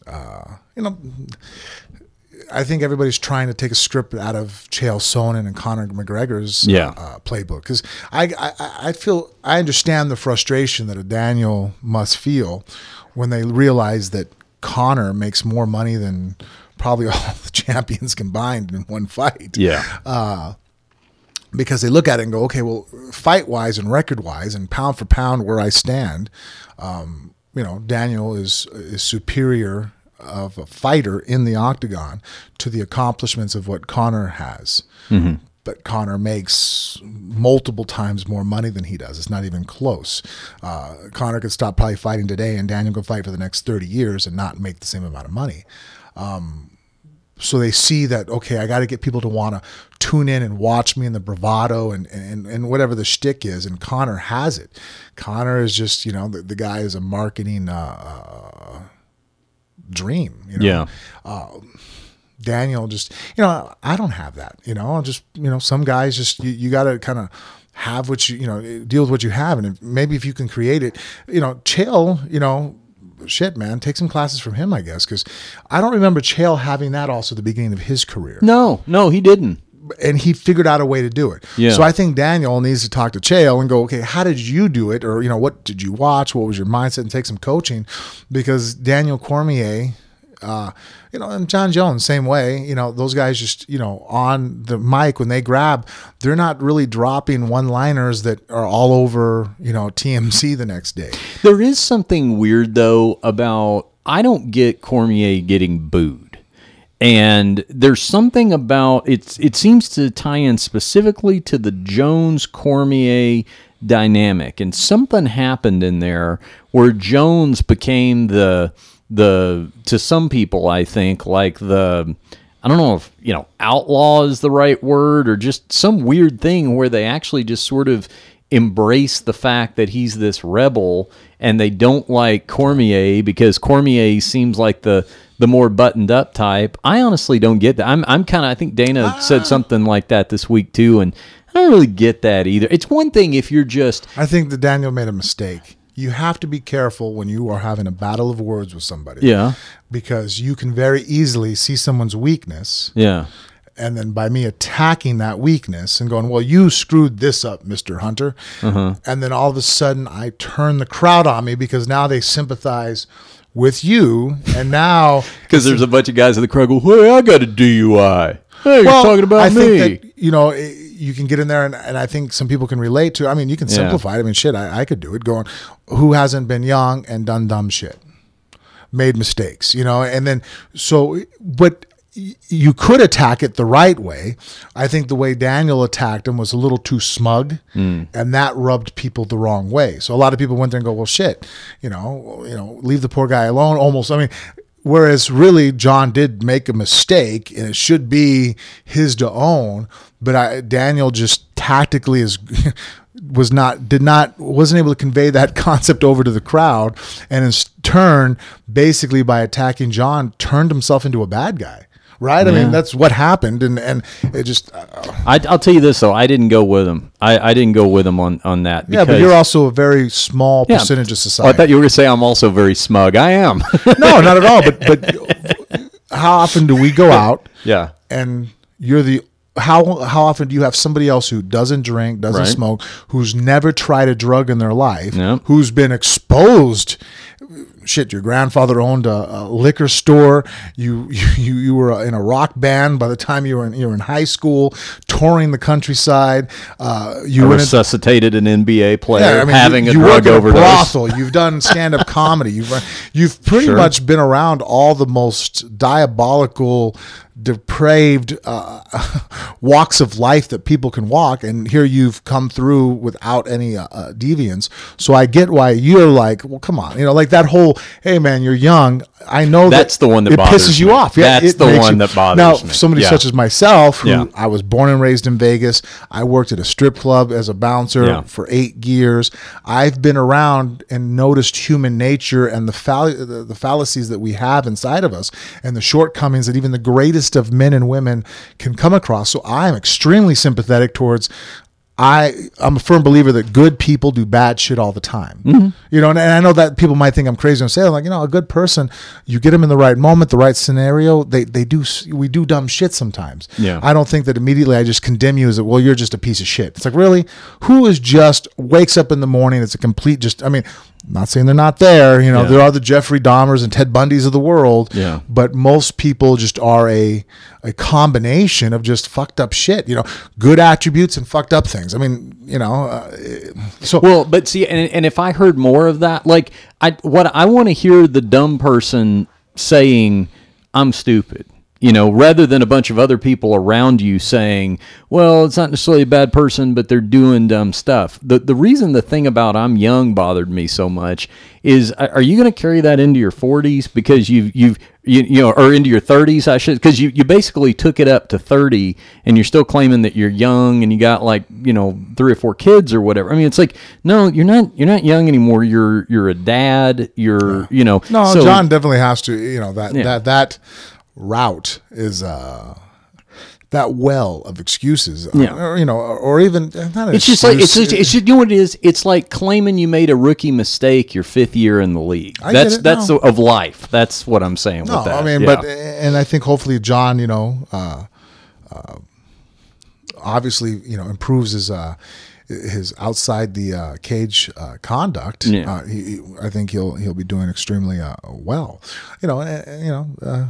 [SPEAKER 2] uh, you know. I think everybody's trying to take a script out of Chael Sonnen and Conor McGregor's
[SPEAKER 1] Yeah.
[SPEAKER 2] uh, playbook because I, I I feel I understand the frustration that a Daniel must feel when they realize that Conor makes more money than probably <laughs> all the champions combined in one fight.
[SPEAKER 1] Yeah.
[SPEAKER 2] Because they look at it and go, okay, well, fight wise and record wise and pound for pound where I stand, um, you know, Daniel is is superior of a fighter in the octagon to the accomplishments of what Conor has. But Conor makes multiple times more money than he does. It's not even close. Uh, Conor could stop probably fighting today, and Daniel could fight for the next thirty years and not make the same amount of money so they see that okay, I got to get people to want to tune in and watch me and the bravado and and, and whatever the shtick is. And Conor has it. Conor is just you know the, the guy is a marketing uh, uh, dream. You know?
[SPEAKER 1] yeah.
[SPEAKER 2] Daniel just you know I don't have that. You know, I just you know some guys just you, you got to kind of have what you you know deal with what you have and if, maybe if you can create it you know chill you know shit man take some classes from him i guess because i don't remember chael having that also at the beginning of his career
[SPEAKER 1] No, no, he didn't.
[SPEAKER 2] and he figured out a way to do it.
[SPEAKER 1] Yeah.
[SPEAKER 2] So I think Daniel needs to talk to Chael and go, okay, how did you do it? Or, you know, what did you watch? What was your mindset? And take some coaching because Daniel Cormier, uh, you know, and Jon Jones, same way, you know, those guys just, you know, on the mic when they grab, they're not really dropping one liners that are all over, you know, TMZ the next day.
[SPEAKER 1] There is something weird though about I don't get Cormier getting booed. and there's something about it's it seems to tie in specifically to the Jones Cormier dynamic and something happened in there where Jones became the the to some people I think like the I don't know if you know outlaw is the right word or just some weird thing where they actually just sort of embrace the fact that he's this rebel and they don't like Cormier because Cormier seems like the the more buttoned up type. I honestly don't get that. I'm I'm kind of I think Dana ah. said something like that this week too and I don't really get that either. It's one thing if you're just
[SPEAKER 2] I think that Daniel made a mistake. You have to be careful when you are having a battle of words with somebody.
[SPEAKER 1] yeah.
[SPEAKER 2] Because you can very easily see someone's weakness
[SPEAKER 1] Yeah.
[SPEAKER 2] and then by me attacking that weakness and going, "Well, you screwed this up, Mister Hunter,"
[SPEAKER 1] Uh-huh.
[SPEAKER 2] and then all of a sudden I turn the crowd on me because now they sympathize with you, and now <laughs>
[SPEAKER 1] Because there's a bunch of guys in the crowd go, "Hey, I got a DUI." Hey, you're talking about
[SPEAKER 2] I
[SPEAKER 1] me.
[SPEAKER 2] think that you know eh, you can get in there, and, and I think some people can relate to. I mean, you can
[SPEAKER 1] Yeah.
[SPEAKER 2] simplify it. I mean, shit, I, I could do it. Going, who hasn't been young and done dumb shit, made mistakes, you know, and then so, but you could attack it the right way. I think the way Daniel attacked him was a little too smug,
[SPEAKER 1] Hmm.
[SPEAKER 2] and that rubbed people the wrong way. So a lot of people went there and go, "Well, shit, you know, you know, leave the poor guy alone." Almost, I mean. Whereas really, Jon did make a mistake, and it should be his to own. But I, Daniel just tactically is <laughs> was not did not wasn't able to convey that <laughs> concept over to the crowd, and in turn, basically by attacking Jon, turned himself into a bad guy. Right? I
[SPEAKER 1] Yeah.
[SPEAKER 2] mean, that's what happened, and and it just uh,
[SPEAKER 1] I, I'll tell you this though, I didn't go with him. I, I didn't go with him on on that.
[SPEAKER 2] yeah. But you're also a very small
[SPEAKER 1] Yeah.
[SPEAKER 2] percentage of
[SPEAKER 1] Oh, I thought you were going to say I'm also very smug. I am. <laughs>
[SPEAKER 2] no, not at all. But but how often do we go out?
[SPEAKER 1] yeah.
[SPEAKER 2] and you're the how how often do you have somebody else who doesn't drink, doesn't
[SPEAKER 1] Right.
[SPEAKER 2] smoke, who's never tried a drug in their life,
[SPEAKER 1] Yeah.
[SPEAKER 2] who's been exposed? Shit, your grandfather owned a, a liquor store. <laughs> You, you you were in a rock band by the time you were in you were in high school, touring the countryside. Uh, you
[SPEAKER 1] Resuscitated an NBA player
[SPEAKER 2] yeah, I mean,
[SPEAKER 1] having
[SPEAKER 2] you,
[SPEAKER 1] a
[SPEAKER 2] you
[SPEAKER 1] drug
[SPEAKER 2] at a
[SPEAKER 1] overdose.
[SPEAKER 2] brothel. You've done <laughs> stand up comedy. You've you've pretty
[SPEAKER 1] Sure.
[SPEAKER 2] much been around all the most diabolical, depraved uh, <laughs> walks of life that people can walk, and here you've come through without any uh, uh, deviance. So I get why you're like, well, come on, you know, like that whole, hey man, you're young. I know
[SPEAKER 1] That's
[SPEAKER 2] that
[SPEAKER 1] the one that
[SPEAKER 2] it pisses you off. Yeah,
[SPEAKER 1] That's the one
[SPEAKER 2] you-
[SPEAKER 1] that bothers
[SPEAKER 2] now,
[SPEAKER 1] me.
[SPEAKER 2] Now, somebody
[SPEAKER 1] Yeah.
[SPEAKER 2] such as myself, who
[SPEAKER 1] Yeah.
[SPEAKER 2] I was born and raised in Vegas. I worked at a strip club as a bouncer
[SPEAKER 1] Yeah.
[SPEAKER 2] for eight years. I've been around and noticed human nature and the, fall- the, the fallacies that we have inside of us and the shortcomings that even the greatest of men and women can come across. So I'm extremely sympathetic towards. I I'm a firm believer that good people do bad shit all the time.
[SPEAKER 1] Mm-hmm.
[SPEAKER 2] You know, and, and I know that people might think I'm crazy and say like, you know, a good person, you get them in the right moment, the right scenario, they they do we do dumb shit sometimes.
[SPEAKER 1] Yeah.
[SPEAKER 2] I don't think that immediately I just condemn you as a, well, you're just a piece of shit. It's like really, who is just wakes up in the morning? It's a complete just. I mean, not saying they're not there. You know,
[SPEAKER 1] Yeah.
[SPEAKER 2] there are the Jeffrey Dahmers and Ted Bundys of the world.
[SPEAKER 1] Yeah.
[SPEAKER 2] But most people just are a a combination of just fucked up shit. You know, good attributes and fucked up things. I mean, you know, uh, so
[SPEAKER 1] Well, but see, and, and if I heard more of that, like I, what I want to hear the dumb person saying, "I'm stupid," you know, rather than a bunch of other people around you saying, "Well, it's not necessarily a bad person, but they're doing dumb stuff." The the reason the thing about I'm young bothered me so much is, are you going to carry that into your 40s because you've you've you, you know, or into your 30s, I should, because you, you basically took it up to 30 and you're still claiming that you're young and you got like, you know, three or four kids or whatever. I mean, it's like, no, you're not, you're not young anymore. You're, you're a dad. You're, you know,
[SPEAKER 2] no,
[SPEAKER 1] so-
[SPEAKER 2] Jon definitely has to. You know that
[SPEAKER 1] Yeah.
[SPEAKER 2] that that route is. uh that well of excuses,
[SPEAKER 1] Yeah.
[SPEAKER 2] or, you know, or, even not an
[SPEAKER 1] It's just like it's just, it's you know what it is. It's like claiming you made a rookie mistake your fifth year in the league.
[SPEAKER 2] I
[SPEAKER 1] that's that's
[SPEAKER 2] no.
[SPEAKER 1] of life. That's what I'm saying
[SPEAKER 2] No,
[SPEAKER 1] with that.
[SPEAKER 2] I mean,
[SPEAKER 1] Yeah.
[SPEAKER 2] but and I think hopefully Jon, you know, uh, uh, obviously, you know, improves his uh, his outside the uh, cage uh, conduct.
[SPEAKER 1] Yeah.
[SPEAKER 2] Uh, he, I think he'll he'll be doing extremely uh, well. You know, you know.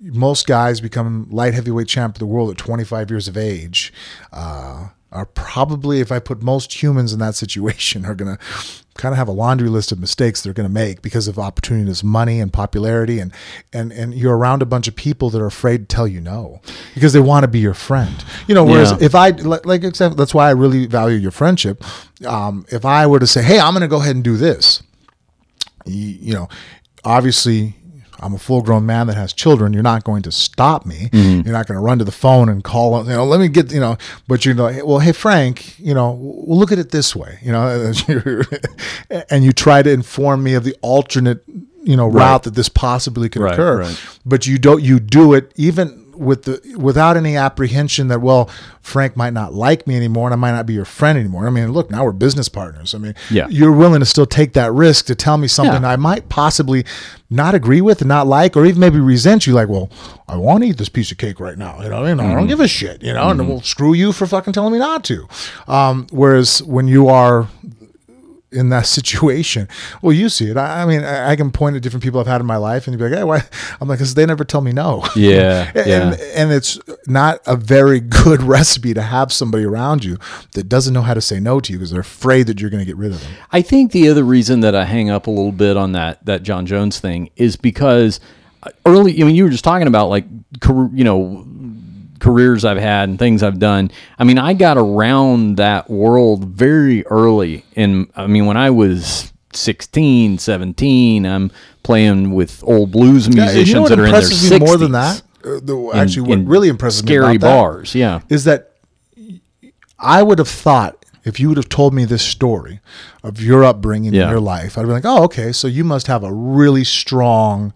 [SPEAKER 2] Most guys become light heavyweight champ of the world at 25 years of age. Uh, are probably, if I put most humans in that situation, <laughs> are going to kind of have a laundry list of mistakes they're going to make because of opportunities, money, and popularity, and and and you're around a bunch of people that are afraid to tell you no because they want to be your friend. You know, whereas
[SPEAKER 1] Yeah.
[SPEAKER 2] if I like, like example, that's why I really value your friendship. Um, if I were to say, hey, I'm going to go ahead and do this, you, you know, obviously I'm a full grown man that has children. You're not going to stop me.
[SPEAKER 1] Mm-hmm.
[SPEAKER 2] You're not going to run to the phone and call, you know, let me get, you know, but you know, hey, well, hey, Frank, you know, we'll look at it this way, you know, <laughs> and you try to inform me of the alternate, you know, route that this possibly could
[SPEAKER 1] Right,
[SPEAKER 2] occur.
[SPEAKER 1] right.
[SPEAKER 2] But you don't, you do it even with the, without any apprehension that, well, Frank might not like me anymore and I might not be your friend anymore. I mean, look, now we're business partners. I mean,
[SPEAKER 1] Yeah.
[SPEAKER 2] you're willing to still take that risk to tell me something
[SPEAKER 1] Yeah.
[SPEAKER 2] I might possibly not agree with and not like, or even maybe resent you. Like, well, I want to eat this piece of cake right now. You know, you know I don't give a shit. You know, and well, screw you for fucking telling me not to. Um, whereas when you are in that situation, well, you see it. I, I mean, I, I can point at different people I've had in my life, and you'd be like, "Hey, why?" I'm like, "Cause they never tell me no." <laughs>
[SPEAKER 1] Yeah,
[SPEAKER 2] and,
[SPEAKER 1] yeah.
[SPEAKER 2] and it's not a very good <laughs> recipe to have somebody around you that doesn't know how to say no to you because they're afraid that you're going to get rid of them.
[SPEAKER 1] I think the other reason that I hang up a little bit on that that Jon Jones thing is because uh, early. I mean, you were just talking about like you know careers I've had and things I've done. I mean, I got around that world very early. In I mean, when I was 16, 17, I'm playing with old blues
[SPEAKER 2] Yeah,
[SPEAKER 1] musicians
[SPEAKER 2] you know
[SPEAKER 1] that are in their
[SPEAKER 2] impresses
[SPEAKER 1] 60s.
[SPEAKER 2] me more than that? Uh, the, actually, what
[SPEAKER 1] in
[SPEAKER 2] really impresses me
[SPEAKER 1] scary
[SPEAKER 2] about that
[SPEAKER 1] bars. Yeah,
[SPEAKER 2] is that I would have thought if you would have told me this story of your upbringing
[SPEAKER 1] Yeah.
[SPEAKER 2] in your life, I'd be like, oh, okay, so you must have a really strong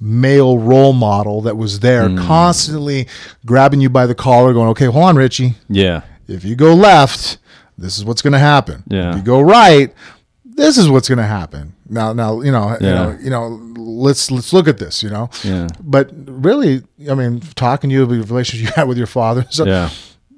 [SPEAKER 2] male role model that was there
[SPEAKER 1] Hmm.
[SPEAKER 2] constantly grabbing you by the collar, going, okay, hold on, Richie.
[SPEAKER 1] yeah,
[SPEAKER 2] If you go left, this is what's going to happen.
[SPEAKER 1] Yeah.
[SPEAKER 2] If you go right, this is what's going to happen. Now, now, you know, you know, you know, let's let's look at this. You know,
[SPEAKER 1] Yeah.
[SPEAKER 2] But really, I mean, talking to you about the relationship you had with your father, so
[SPEAKER 1] yeah.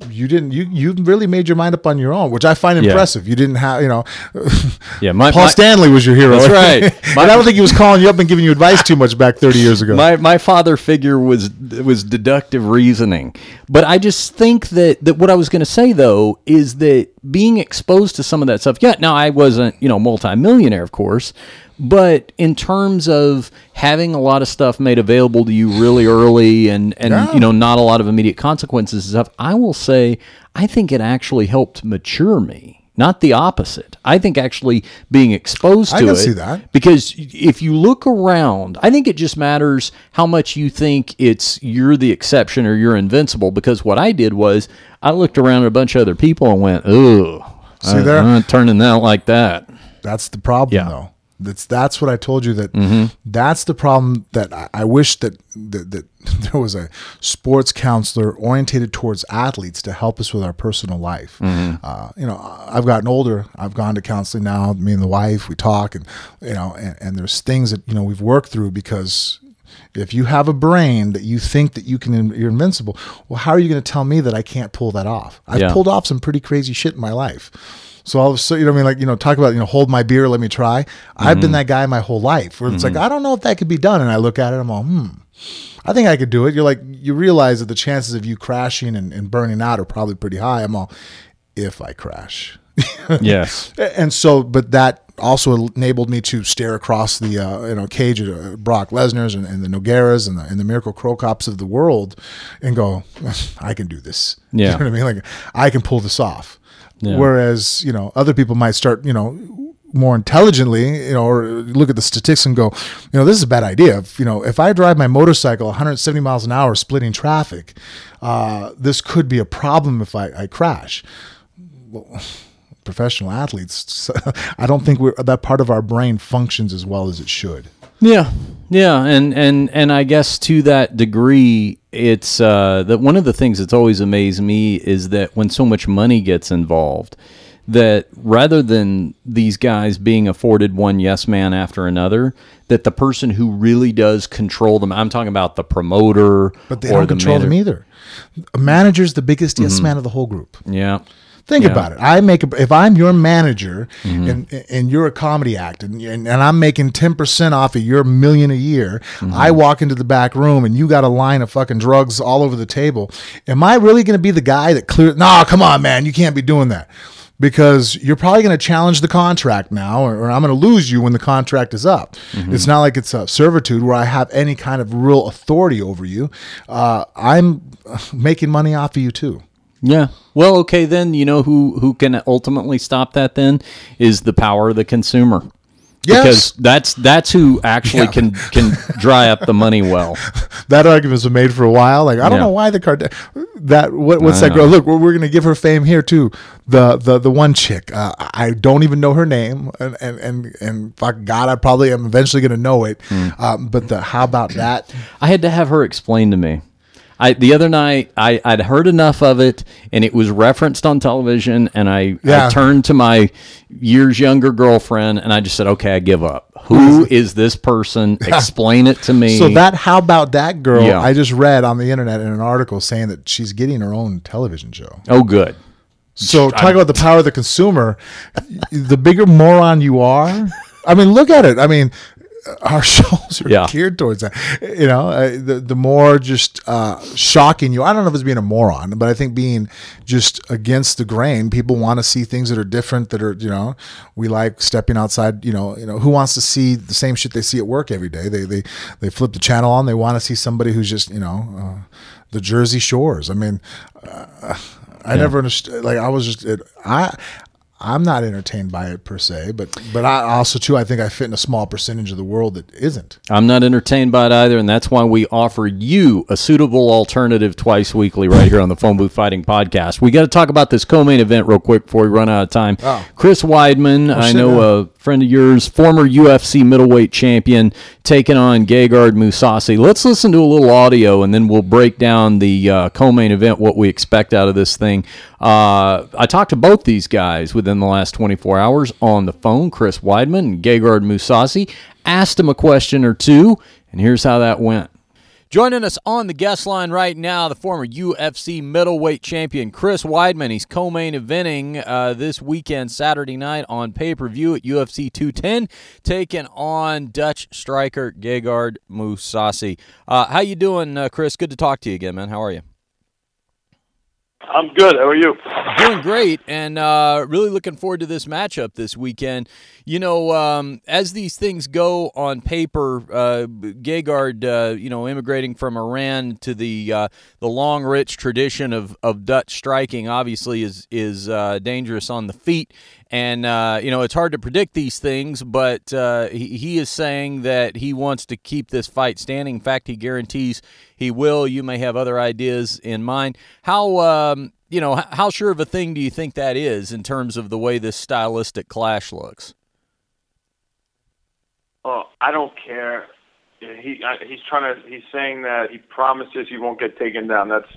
[SPEAKER 2] You didn't you you really made your mind up on your own, which I find
[SPEAKER 1] Yeah.
[SPEAKER 2] impressive. You didn't have, you know, <laughs>
[SPEAKER 1] Yeah, my,
[SPEAKER 2] Paul
[SPEAKER 1] my-
[SPEAKER 2] Stanley was your hero.
[SPEAKER 1] That's <laughs> right.
[SPEAKER 2] and I don't think he was calling you up and giving you advice too much back thirty years ago.
[SPEAKER 1] My my father figure was was deductive reasoning, but I just think that that what I was going to say though is that being exposed to some of that stuff. Yeah, now I wasn't you know multimillionaire, of course, but in terms of having a lot of stuff made available to you really early and and
[SPEAKER 2] Yeah.
[SPEAKER 1] you know not a lot of immediate consequences and stuff, I will say I think it actually helped mature me. Not the opposite. I think actually being exposed to it
[SPEAKER 2] see that.
[SPEAKER 1] because if you look around, I think it just matters how much you think it's you're the exception or you're invincible. Because what I did was I looked around at a bunch of other people and went, "Ugh,
[SPEAKER 2] See
[SPEAKER 1] I,
[SPEAKER 2] there?
[SPEAKER 1] I'm not turning out like that."
[SPEAKER 2] That's the problem,
[SPEAKER 1] Yeah.
[SPEAKER 2] though. That's that's what I told you. That
[SPEAKER 1] Mm-hmm.
[SPEAKER 2] that's the problem. That I, I wish that, that that <laughs> there was a sports counselor orientated towards athletes to help us with our personal life.
[SPEAKER 1] Mm-hmm.
[SPEAKER 2] Uh, you know, I've gotten older. I've gone to counseling now. Me and the wife, we talk, and you know, and, and there's things that you know we've worked through because. If you have a brain that you think that you can, you're invincible. Well, how are you going to tell me that I can't pull that off? I've
[SPEAKER 1] Yeah.
[SPEAKER 2] pulled off some pretty crazy shit in my life. So all of a sudden, you know, what I mean, like, you know, talk about, you know, hold my beer, let me try. I've
[SPEAKER 1] Mm-hmm.
[SPEAKER 2] been that guy my whole life where it's like, I don't know if that could be done. And I look at it, I'm all, hmm, I think I could do it. You're like, you realize that the chances of you crashing and, and burning out are probably pretty high. I'm all, if I crash. <laughs>
[SPEAKER 1] Yes.
[SPEAKER 2] and so, but that also enabled me to stare across the uh, you know cage at uh, Brock Lesnar's and, and the Nogueiras and the, and the Mirko Cro Cops of the world, and go, <laughs> I can do this. <laughs>
[SPEAKER 1] Yeah.
[SPEAKER 2] you know what I mean. Like I can pull this off.
[SPEAKER 1] Yeah.
[SPEAKER 2] Whereas you know other people might start you know more intelligently, you know, or look at the statistics and go, you know, this is a bad idea. If, you know, if I drive my motorcycle 170 miles an hour splitting traffic, uh, this could be a problem if I, I crash Well, <laughs> professional athletes, <laughs> I don't think that part of our brain functions as well as it should.
[SPEAKER 1] Yeah, yeah, and and and I guess to that degree, it's uh, that one of the things that's always amazed me is that when so much money gets involved, that rather than these guys being afforded one yes man after another, that the person who really does control them, I'm talking about the promoter,
[SPEAKER 2] But they
[SPEAKER 1] or
[SPEAKER 2] don't
[SPEAKER 1] the
[SPEAKER 2] control them either. A manager's the biggest yes man of the whole group.
[SPEAKER 1] Yeah,
[SPEAKER 2] Think yeah. about it. I make a, if I'm your manager mm-hmm. and and you're a comedy act and, and, and I'm making ten percent off of your million a year. Mm-hmm. I walk into the back room and you got a line of fucking drugs all over the table. Am I really going to be the guy that clear? No, come on, man, you can't be doing that because you're probably going to challenge the contract now, or, or I'm going to lose you when the contract is up. Mm-hmm. It's not like it's a servitude where I have any kind of real authority over you. Uh, I'm making money off of you too.
[SPEAKER 1] Yeah. Well, okay, then you know who who can ultimately stop that. Then is the power of the consumer. Yes. Because that's that's who actually yeah. can can <laughs> dry up the money well.
[SPEAKER 2] that argument's been made for a while. Like I don't yeah. know why the card that what, what's I that know. girl? Look, we're, we're, gonna give her fame here too. The the the one chick. Uh, I don't even know her name, and and and, and fuck God, I probably am eventually gonna know it. Mm. Um, but the how about that?
[SPEAKER 1] I had to have her explain to me. I the other night I, I'd heard enough of it and it was referenced on television and I, yeah. I turned to my years younger girlfriend and I just said, Okay, I give up. Who mm-hmm. is this person? Explain it to me.
[SPEAKER 2] So that how about that girl yeah. I just read on the internet in an article saying that she's getting her own television show.
[SPEAKER 1] Oh good.
[SPEAKER 2] So talk about the power of the consumer. the bigger moron you are, I mean, look at it. I mean, our <laughs> souls are yeah. geared towards that. You know, uh, the the more just uh, shocking you. I don't know if it's being a moron, but I think being just against the grain. People want to see things that are different. That are you know, we like stepping outside. You know, you know, who wants to see the same shit they see at work every day? They they they flip the channel on. They want to see somebody who's just you know, uh, the Jersey Shores. I mean. Uh, I yeah. never understood. Like I was just, it, I I'm not entertained by it per se, but but I also too I think I fit in a small percentage of the world that isn't.
[SPEAKER 1] I'm not entertained by it either, and that's why we offer you a suitable alternative twice weekly right here on the Phone Booth Fighting Podcast. We got to talk about this co-main event real quick before we run out of time. Oh. Chris Weidman, oh, I know a friend of yours, former UFC middleweight champion, taking on Gegard Mousasi. Let's listen to a little audio, and then we'll break down the uh, co-main event, what we expect out of this thing. Uh, I talked to both these guys within the last 24 hours on the phone, Chris Weidman and Gegard Mousasi. Asked him a question or two, and here's how that went. Joining us on the guest line right now, the former UFC middleweight champion Chris Weidman. He's co-main eventing uh, this weekend, Saturday night on pay-per-view at UFC 210, taking on Dutch striker Gegard Mousasi. Uh, how you doing, uh, Chris? Good to talk to you again, man. How are you?
[SPEAKER 3] I'm good. How are you?
[SPEAKER 1] Doing great, and uh, really looking forward to this matchup this weekend. You know, um, as these things go on paper, uh, Gegard, uh, you know, immigrating from Iran to the uh, the long, rich tradition of, of Dutch striking, obviously is is uh, dangerous on the feet, and uh, you know it's hard to predict these things. But uh, he, he is saying that he wants to keep this fight standing. In fact, he guarantees he will. You may have other ideas in mind. How um, you know how sure of a thing do you think that is in terms of the way this stylistic clash looks?
[SPEAKER 3] Oh, I don't care. He he's trying to. He's saying that he promises he won't get taken down. That's.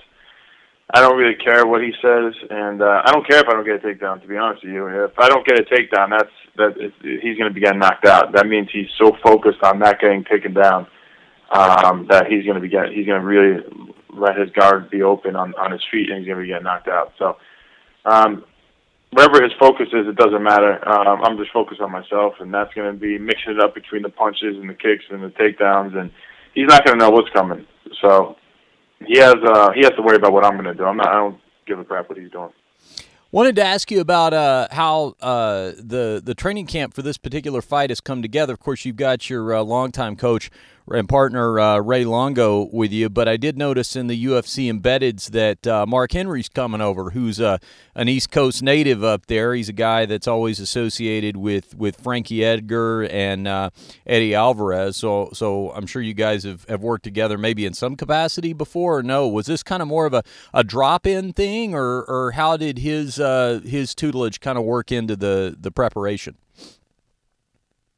[SPEAKER 3] I don't really care what he says, and uh, I don't care if I don't get a takedown. To be honest with you, if I don't get a takedown, that's that he's going to be getting knocked out. That means he's so focused on not getting taken down um, that he's going to be getting. He's going to really let his guard be open on on his feet, and he's going to be getting knocked out. So. Um, wherever his focus is, it doesn't matter. Um, I'm just focused on myself, and that's going to be mixing it up between the punches and the kicks and the takedowns, and he's not going to know what's coming. So he has uh, he has to worry about what I'm going to do. I'm not. I don't give a crap what he's doing.
[SPEAKER 1] Wanted to ask you about uh, how uh, the the training camp for this particular fight has come together. Of course, you've got your uh, longtime coach and partner uh, Ray Longo with you. But I did notice in the UFC embeddeds that uh, Mark Henry's coming over, who's uh, an East Coast native up there. He's a guy that's always associated with, with Frankie Edgar and uh, Eddie Alvarez. So so I'm sure you guys have, have worked together maybe in some capacity before. Or no, was this kind of more of a, a drop in thing, or or how did his uh, his tutelage kind of work into the the preparation?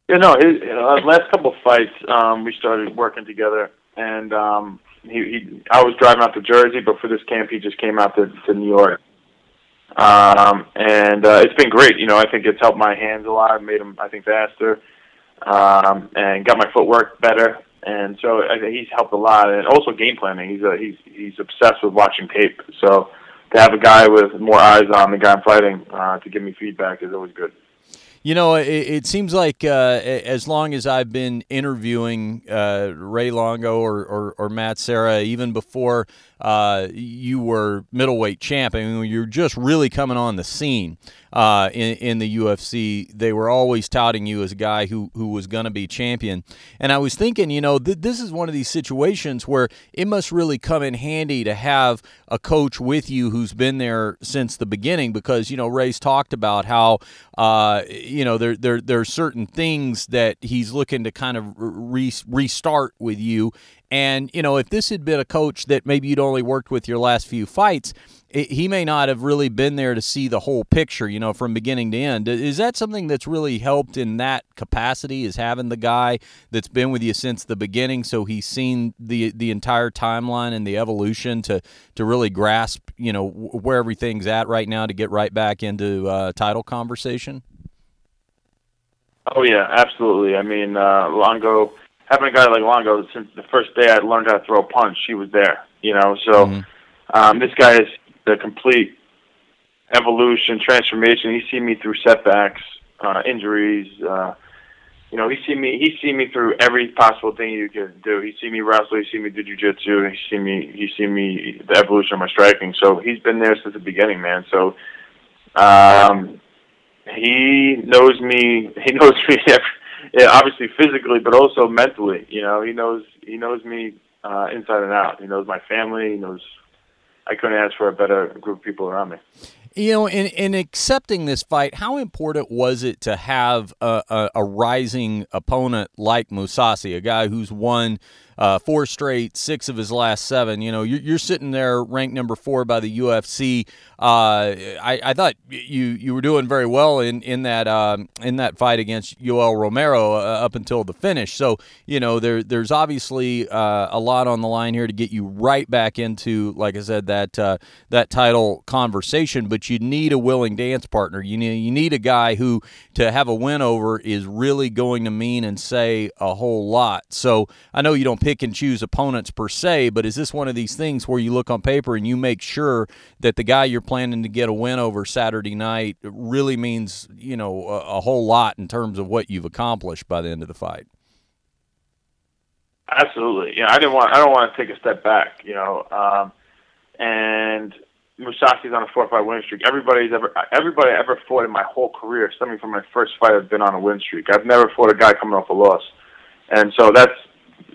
[SPEAKER 3] Yeah, no. His, uh, last couple of fights, um, we started working together, and um, he, he, I was driving out to Jersey, but for this camp, he just came out to, to New York. Um, and uh, it's been great. You know, I think it's helped my hands a lot, made them, I think, faster, um, and got my footwork better. And so I think he's helped a lot, and also game planning. He's a, he's he's obsessed with watching tape. So to have a guy with more eyes on the guy I'm fighting uh, to give me feedback is always good.
[SPEAKER 1] You know, it, it seems like uh, as long as I've been interviewing uh, Ray Longo or, or, or, Matt Serra, even before uh, you were middleweight champ, I mean, you're just really coming on the scene uh, in, in the UFC. They were always touting you as a guy who, who was going to be champion. And I was thinking, you know, th- this is one of these situations where it must really come in handy to have a coach with you who's been there since the beginning because, you know, Ray's talked about how, uh, you know, there, there, there are certain things that he's looking to kind of re- restart with you. And, you know, if this had been a coach that maybe you'd only worked with your last few fights, it, he may not have really been there to see the whole picture, you know, from beginning to end. Is that something that's really helped in that capacity? Is having the guy that's been with you since the beginning, so he's seen the the entire timeline and the evolution to to really grasp, you know, where everything's at right now to get right back into uh, title conversation.
[SPEAKER 3] Oh yeah, absolutely. I mean, uh, Longo having a guy like Longo since the first day I learned how to throw a punch, he was there. You know, so. Mm-hmm. Um, this guy is the complete evolution, transformation. He seen me through setbacks, uh, injuries. Uh, you know, he see me. He see me through every possible thing you could do. He see me wrestle. He see me do jujitsu. He see me. He see me the evolution of my striking. So he's been there since the beginning, man. So, um, he knows me. He <laughs> knows me. Yeah, obviously physically, but also mentally. You know, he knows. He knows me uh, inside and out. He knows my family. He knows I couldn't ask for a better group of people around me.
[SPEAKER 1] You know, in, in accepting this fight, how important was it to have a, a, a rising opponent like Mousasi, a guy who's won – uh, four straight, six of his last seven. You know, you're, you're sitting there ranked number four by the UFC. Uh, I, I thought you you were doing very well in in that um, in that fight against Yoel Romero uh, up until the finish. So you know there there's obviously uh, a lot on the line here to get you right back into, like I said, that uh, that title conversation. But you need a willing dance partner. You need you need a guy who to have a win over is really going to mean and say a whole lot. So I know you don't pick and choose opponents per se, but is this one of these things where you look on paper and you make sure that the guy you're planning to get a win over Saturday night really means, you know, a, a whole lot in terms of what you've accomplished by the end of the fight?
[SPEAKER 3] Absolutely. Yeah, I didn't want I don't want to take a step back, you know. Um, and Mousasi's on a four fight win streak. Everybody's ever everybody I ever fought in my whole career, stemming from my first fight, I've been on a win streak. I've never fought a guy coming off a loss, and so that's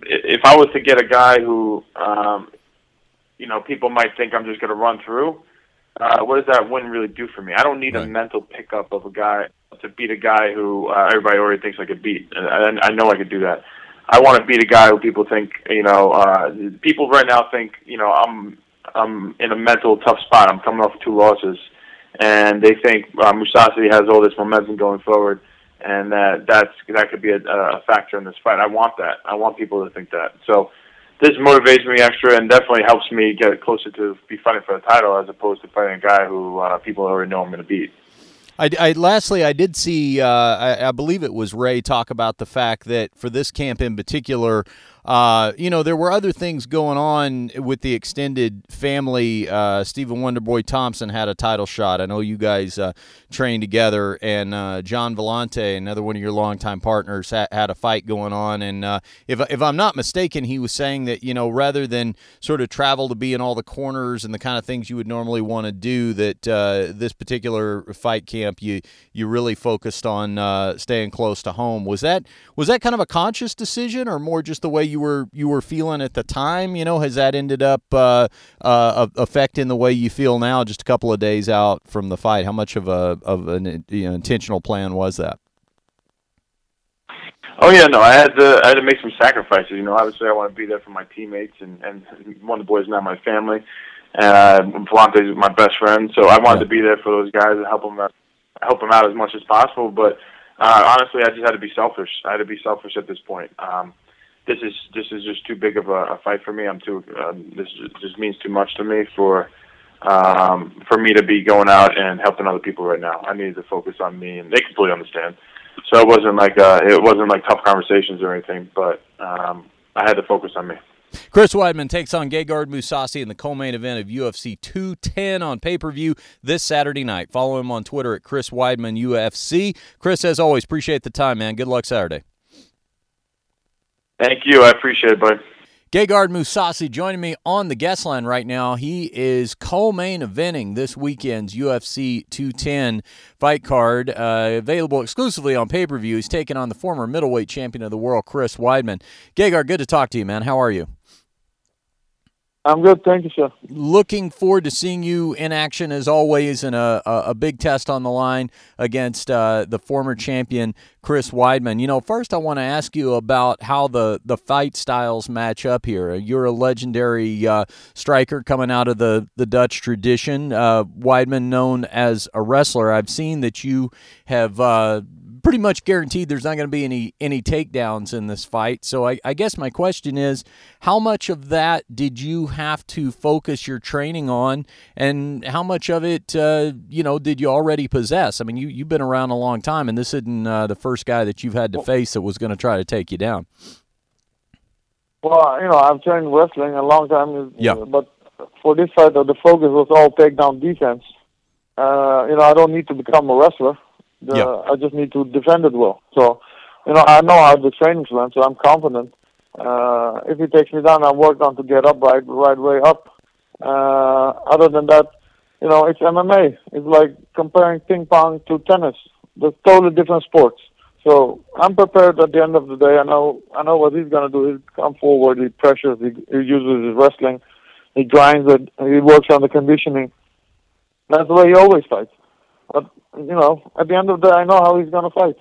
[SPEAKER 3] if I was to get a guy who, um, you know, people might think I'm just going to run through, uh, what does that win really do for me? I don't need right. a mental pickup of a guy to beat a guy who uh, everybody already thinks I could beat, and I, I know I could do that. I want to beat a guy who people think, you know, uh, people right now think, you know, I'm I'm in a mental tough spot. I'm coming off two losses, and they think uh, Mousasi has all this momentum going forward and that that's that could be a, a factor in this fight. I want that. I want people to think that. So this motivates me extra and definitely helps me get closer to be fighting for the title as opposed to fighting a guy who uh, people already know I'm going to beat.
[SPEAKER 1] I, I, lastly, I did see. Uh, I, I, believe it was Ray talk about the fact that for this camp in particular, uh, you know, there were other things going on with the extended family. Uh, Stephen Wonderboy Thompson had a title shot. I know you guys uh, trained together, and uh, Gian Villante, another one of your longtime partners, ha- had a fight going on. And uh, if if I'm not mistaken, he was saying that you know rather than sort of travel to be in all the corners and the kind of things you would normally want to do, that uh, this particular fight camp you you really focused on staying close to home. Was that was that kind of a conscious decision, or more just the way you were you were feeling at the time? You know, has that ended up uh, uh, affecting the way you feel now, just a couple of days out from the fight? How much of a of an you know, intentional plan was that?
[SPEAKER 3] Oh yeah, no, I had to I had to make some sacrifices. You know, obviously I want to be there for my teammates and and one of the boys now my family, and uh, Villante's my best friend, so I wanted yeah. to be there for those guys and help them out, help them out as much as possible. But uh, honestly, I just had to be selfish. I had to be selfish at this point. Um, this is this is just too big of a, a fight for me. I'm too um, this just means too much to me for um, for me to be going out and helping other people right now. I needed to focus on me, and they completely understand. So it wasn't like uh, it wasn't like tough conversations or anything, but um, I had to focus on me.
[SPEAKER 1] Chris Weidman takes on Gegard Mousasi in the co-main event of UFC 210 on pay-per-view this Saturday night. Follow him on Twitter at Chris Weidman UFC. Chris, as always, appreciate the time, man. Good luck Saturday.
[SPEAKER 3] Thank you. I appreciate it, bud.
[SPEAKER 1] Gegard Mousasi joining me on the guest line right now. He is co-main eventing this weekend's UFC 210 fight card, uh, available exclusively on pay-per-view. He's taking on the former middleweight champion of the world, Chris Weidman. Gegard, good to talk to you, man. How are you?
[SPEAKER 4] I'm good, thank you, sir.
[SPEAKER 1] Looking forward to seeing you in action as always in a, a, a big test on the line against uh, the former champion Chris Weidman. You know, first I want to ask you about how the, the fight styles match up here. You're a legendary uh, striker coming out of the, the Dutch tradition. Uh, Weidman known as a wrestler. I've seen that you have uh, pretty much guaranteed there's not going to be any any takedowns in this fight. So I, I, guess my question is, how much of that did you have to focus your training on, and how much of it, uh, you know, did you already possess? I mean, you you've been around a long time, and this isn't uh, the first guy that you've had to face that was going to try to take you down.
[SPEAKER 4] Well, you know, I've trained wrestling a long time,
[SPEAKER 1] yeah.
[SPEAKER 4] but for this fight, the focus was all takedown defense. Uh, you know, I don't need to become a wrestler. The,
[SPEAKER 1] yep.
[SPEAKER 4] I just need to defend it well. So, you know, I know how the training's went, so I'm confident. Uh, if he takes me down, I work on to get up right, right way up. Uh, other than that, you know, it's MMA. It's like comparing ping pong to tennis. They're totally different sports. So I'm prepared at the end of the day. I know I know what he's gonna do. He come forward, he pressures, he, he uses his wrestling, he grinds it, he works on the conditioning. That's the way he always fights. But you know, at the end of the day, I know how he's going to fight.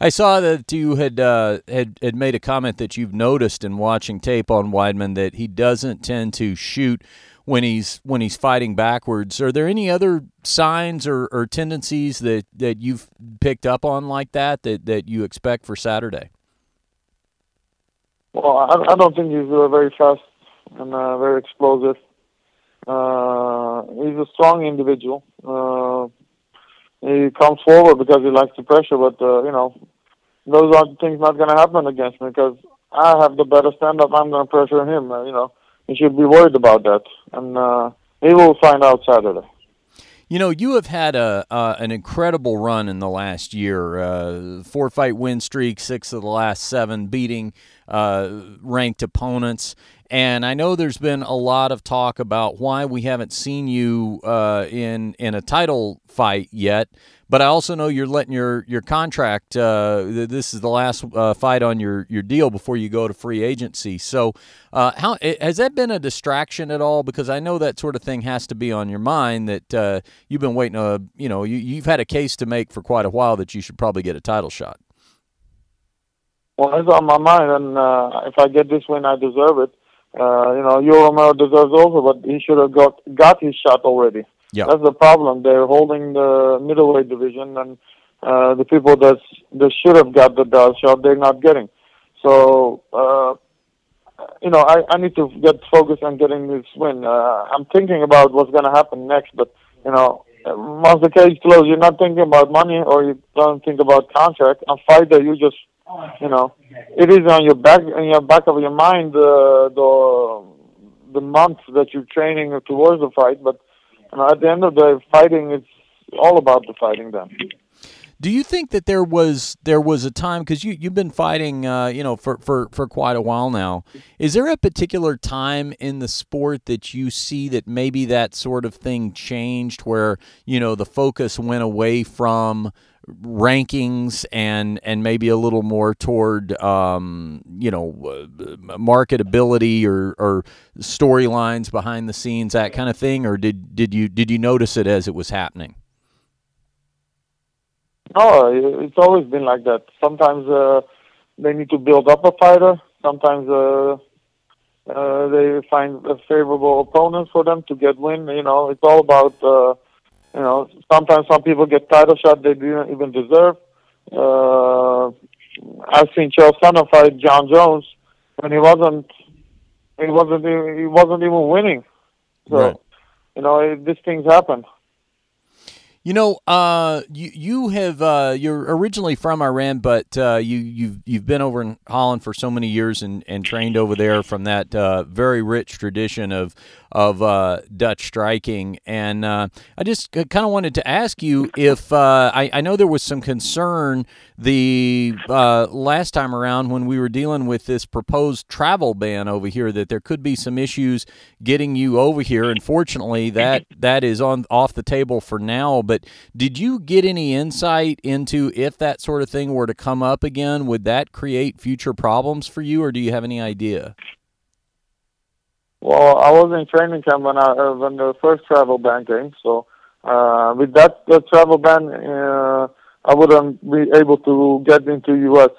[SPEAKER 1] I saw that you had uh, had had made a comment that you've noticed in watching tape on Weidman that he doesn't tend to shoot when he's when he's fighting backwards. Are there any other signs or, or tendencies that, that you've picked up on like that that, that you expect for Saturday?
[SPEAKER 4] Well, I, I don't think he's uh, very fast and uh, very explosive. Uh, he's a strong individual. Uh, he comes forward because he likes the pressure. But uh, you know, those are things not going to happen against me because I have the better stand up. I'm going to pressure him. Uh, you know, he should be worried about that, and uh, he will find out Saturday.
[SPEAKER 1] You know, you have had a uh, an incredible run in the last year. Uh, four fight win streak, six of the last seven, beating uh, ranked opponents. And I know there's been a lot of talk about why we haven't seen you uh, in in a title fight yet. But I also know you're letting your your contract. Uh, this is the last uh, fight on your your deal before you go to free agency. So, uh, how has that been a distraction at all? Because I know that sort of thing has to be on your mind. That uh, you've been waiting. A, you know, you, you've had a case to make for quite a while that you should probably get a title shot.
[SPEAKER 4] Well, it's on my mind, and uh, if I get this win, I deserve it. Uh, you know, Yoel Romero deserves also, but he should have got got his shot already.
[SPEAKER 1] Yeah.
[SPEAKER 4] That's the problem. They're holding the middleweight division, and uh, the people that that should have got the title shot, they're not getting. So, uh, you know, I, I need to get focused on getting this win. Uh, I'm thinking about what's going to happen next, but you know, once the cage closes, you're not thinking about money or you don't think about contract. A fighter, you just you know, it is on your back in your back of your mind uh, the the months that you're training towards the fight. But you know, at the end of the fighting it's all about the fighting. Then.
[SPEAKER 1] Do you think that there was there was a time because you you've been fighting uh, you know for, for for quite a while now? Is there a particular time in the sport that you see that maybe that sort of thing changed, where you know the focus went away from rankings and and maybe a little more toward um, you know uh, marketability or, or storylines behind the scenes that kind of thing or did did you did you notice it as it was happening
[SPEAKER 4] no it's always been like that sometimes uh, they need to build up a fighter sometimes uh, uh, they find a favorable opponent for them to get win you know it's all about uh, you know, sometimes some people get title shot they didn't even deserve. Uh, I've seen Chael Sonnen fight Jon Jones when he wasn't, he wasn't, he wasn't even winning. So,
[SPEAKER 1] right.
[SPEAKER 4] you know, it, these things happen.
[SPEAKER 1] You know, uh, you you have uh, you're originally from Iran, but uh, you you've you've been over in Holland for so many years and, and trained over there from that uh, very rich tradition of of uh, Dutch striking. And uh, I just kind of wanted to ask you if I, I, know there was some concern the last time around when we were dealing with this proposed travel ban over here that there could be some issues getting you over here. Unfortunately, that that is on off the table for now. But did you get any insight into if that sort of thing were to come up again? Would that create future problems for you, or do you have any idea?
[SPEAKER 4] Well, I was in training camp when I uh, when the first travel ban came. So uh, with that the travel ban, uh, I wouldn't be able to get into U.S.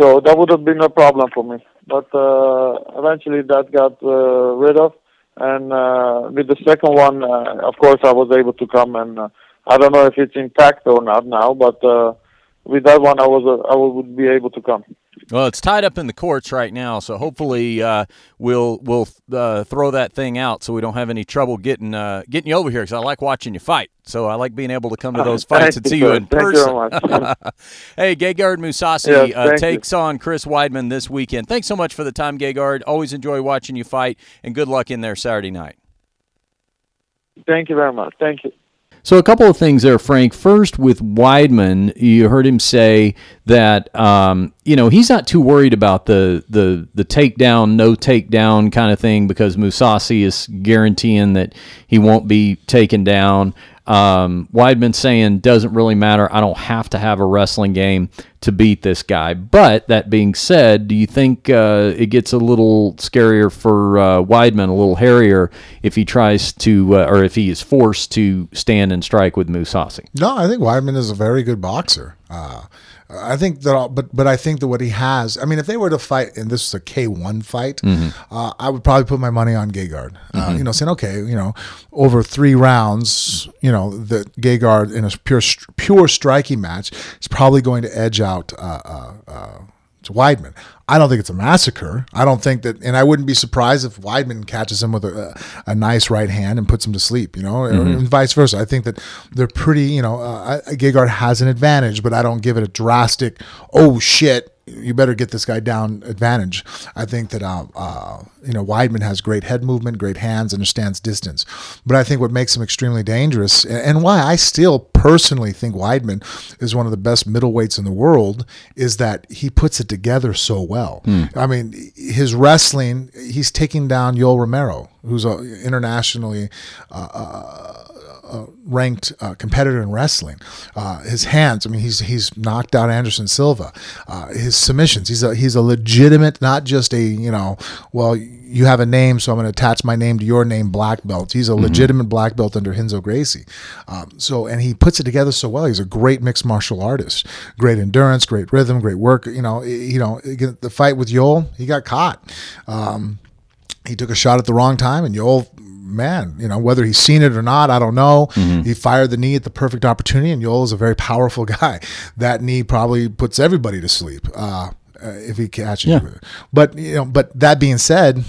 [SPEAKER 4] So that would have been a problem for me. But uh, eventually that got uh, rid of, and uh, with the second one, uh, of course, I was able to come. And uh, I don't know if it's intact or not now, but uh, with that one, I was uh, I would be able to come.
[SPEAKER 1] Well, it's tied up in the courts right now, so hopefully uh, we'll we'll uh, throw that thing out so we don't have any trouble getting uh, getting you over here. Because I like watching you fight, so I like being able to come to <laughs> those fights and see you, in person.
[SPEAKER 4] You <laughs> <laughs>
[SPEAKER 1] hey, Gegard Mousasi
[SPEAKER 4] yes, uh,
[SPEAKER 1] takes
[SPEAKER 4] you.
[SPEAKER 1] on Chris Weidman this weekend. Thanks so much for the time, Gegard. Always enjoy watching you fight, and good luck in there Saturday night.
[SPEAKER 4] Thank you very much. Thank you.
[SPEAKER 1] So a couple of things there, Frank. First, with Weidman, you heard him say that um, you know he's not too worried about the the the takedown, no takedown kind of thing because Mousasi is guaranteeing that he won't be taken down. Um, Weidman saying doesn't really matter. I don't have to have a wrestling game to beat this guy. But that being said, do you think uh, it gets a little scarier for uh, Weidman, a little hairier, if he tries to, uh, or if he is forced to stand and strike with Mousasi?
[SPEAKER 2] No, I think Weidman is a very good boxer. Uh, I think that, but but I think that what he has. I mean, if they were to fight, and this is a K one fight, mm-hmm. uh, I would probably put my money on Gegard. Uh, mm-hmm. You know, saying okay, you know, over three rounds, you know, that Gegard in a pure pure striking match is probably going to edge out. Uh, uh, uh Weidman. I don't think it's a massacre. I don't think that, and I wouldn't be surprised if Weidman catches him with a, a nice right hand and puts him to sleep, you know, mm-hmm. and vice versa. I think that they're pretty, you know, uh, Gegard has an advantage, but I don't give it a drastic, oh shit, you better get this guy down advantage. I think that uh, uh, you know Weidman has great head movement, great hands, understands distance. But I think what makes him extremely dangerous, and why I still personally think Weidman is one of the best middleweights in the world, is that he puts it together so well. Mm. I mean, his wrestling, he's taking down Yoel Romero, who's a internationally. Uh, uh ranked uh, competitor in wrestling. Uh, his hands, I mean, he's he's knocked out Anderson Silva. Uh, his submissions, he's a he's a legitimate, not just a you know, well, you have a name, so I'm going to attach my name to your name, black belt. He's a mm-hmm. legitimate black belt under Renzo Gracie. Um, so, and he puts it together so well. He's a great mixed martial artist, great endurance, great rhythm, great work. You know, you know, the fight with Yoel, he got caught. Um, he took a shot at the wrong time, and Yoel man, you know, whether he's seen it or not, I don't know. Mm-hmm. He fired the knee at the perfect opportunity, and Yoel is a very powerful <laughs> guy. That knee probably puts everybody to sleep uh, uh if he catches yeah. you. But you know, but that being said,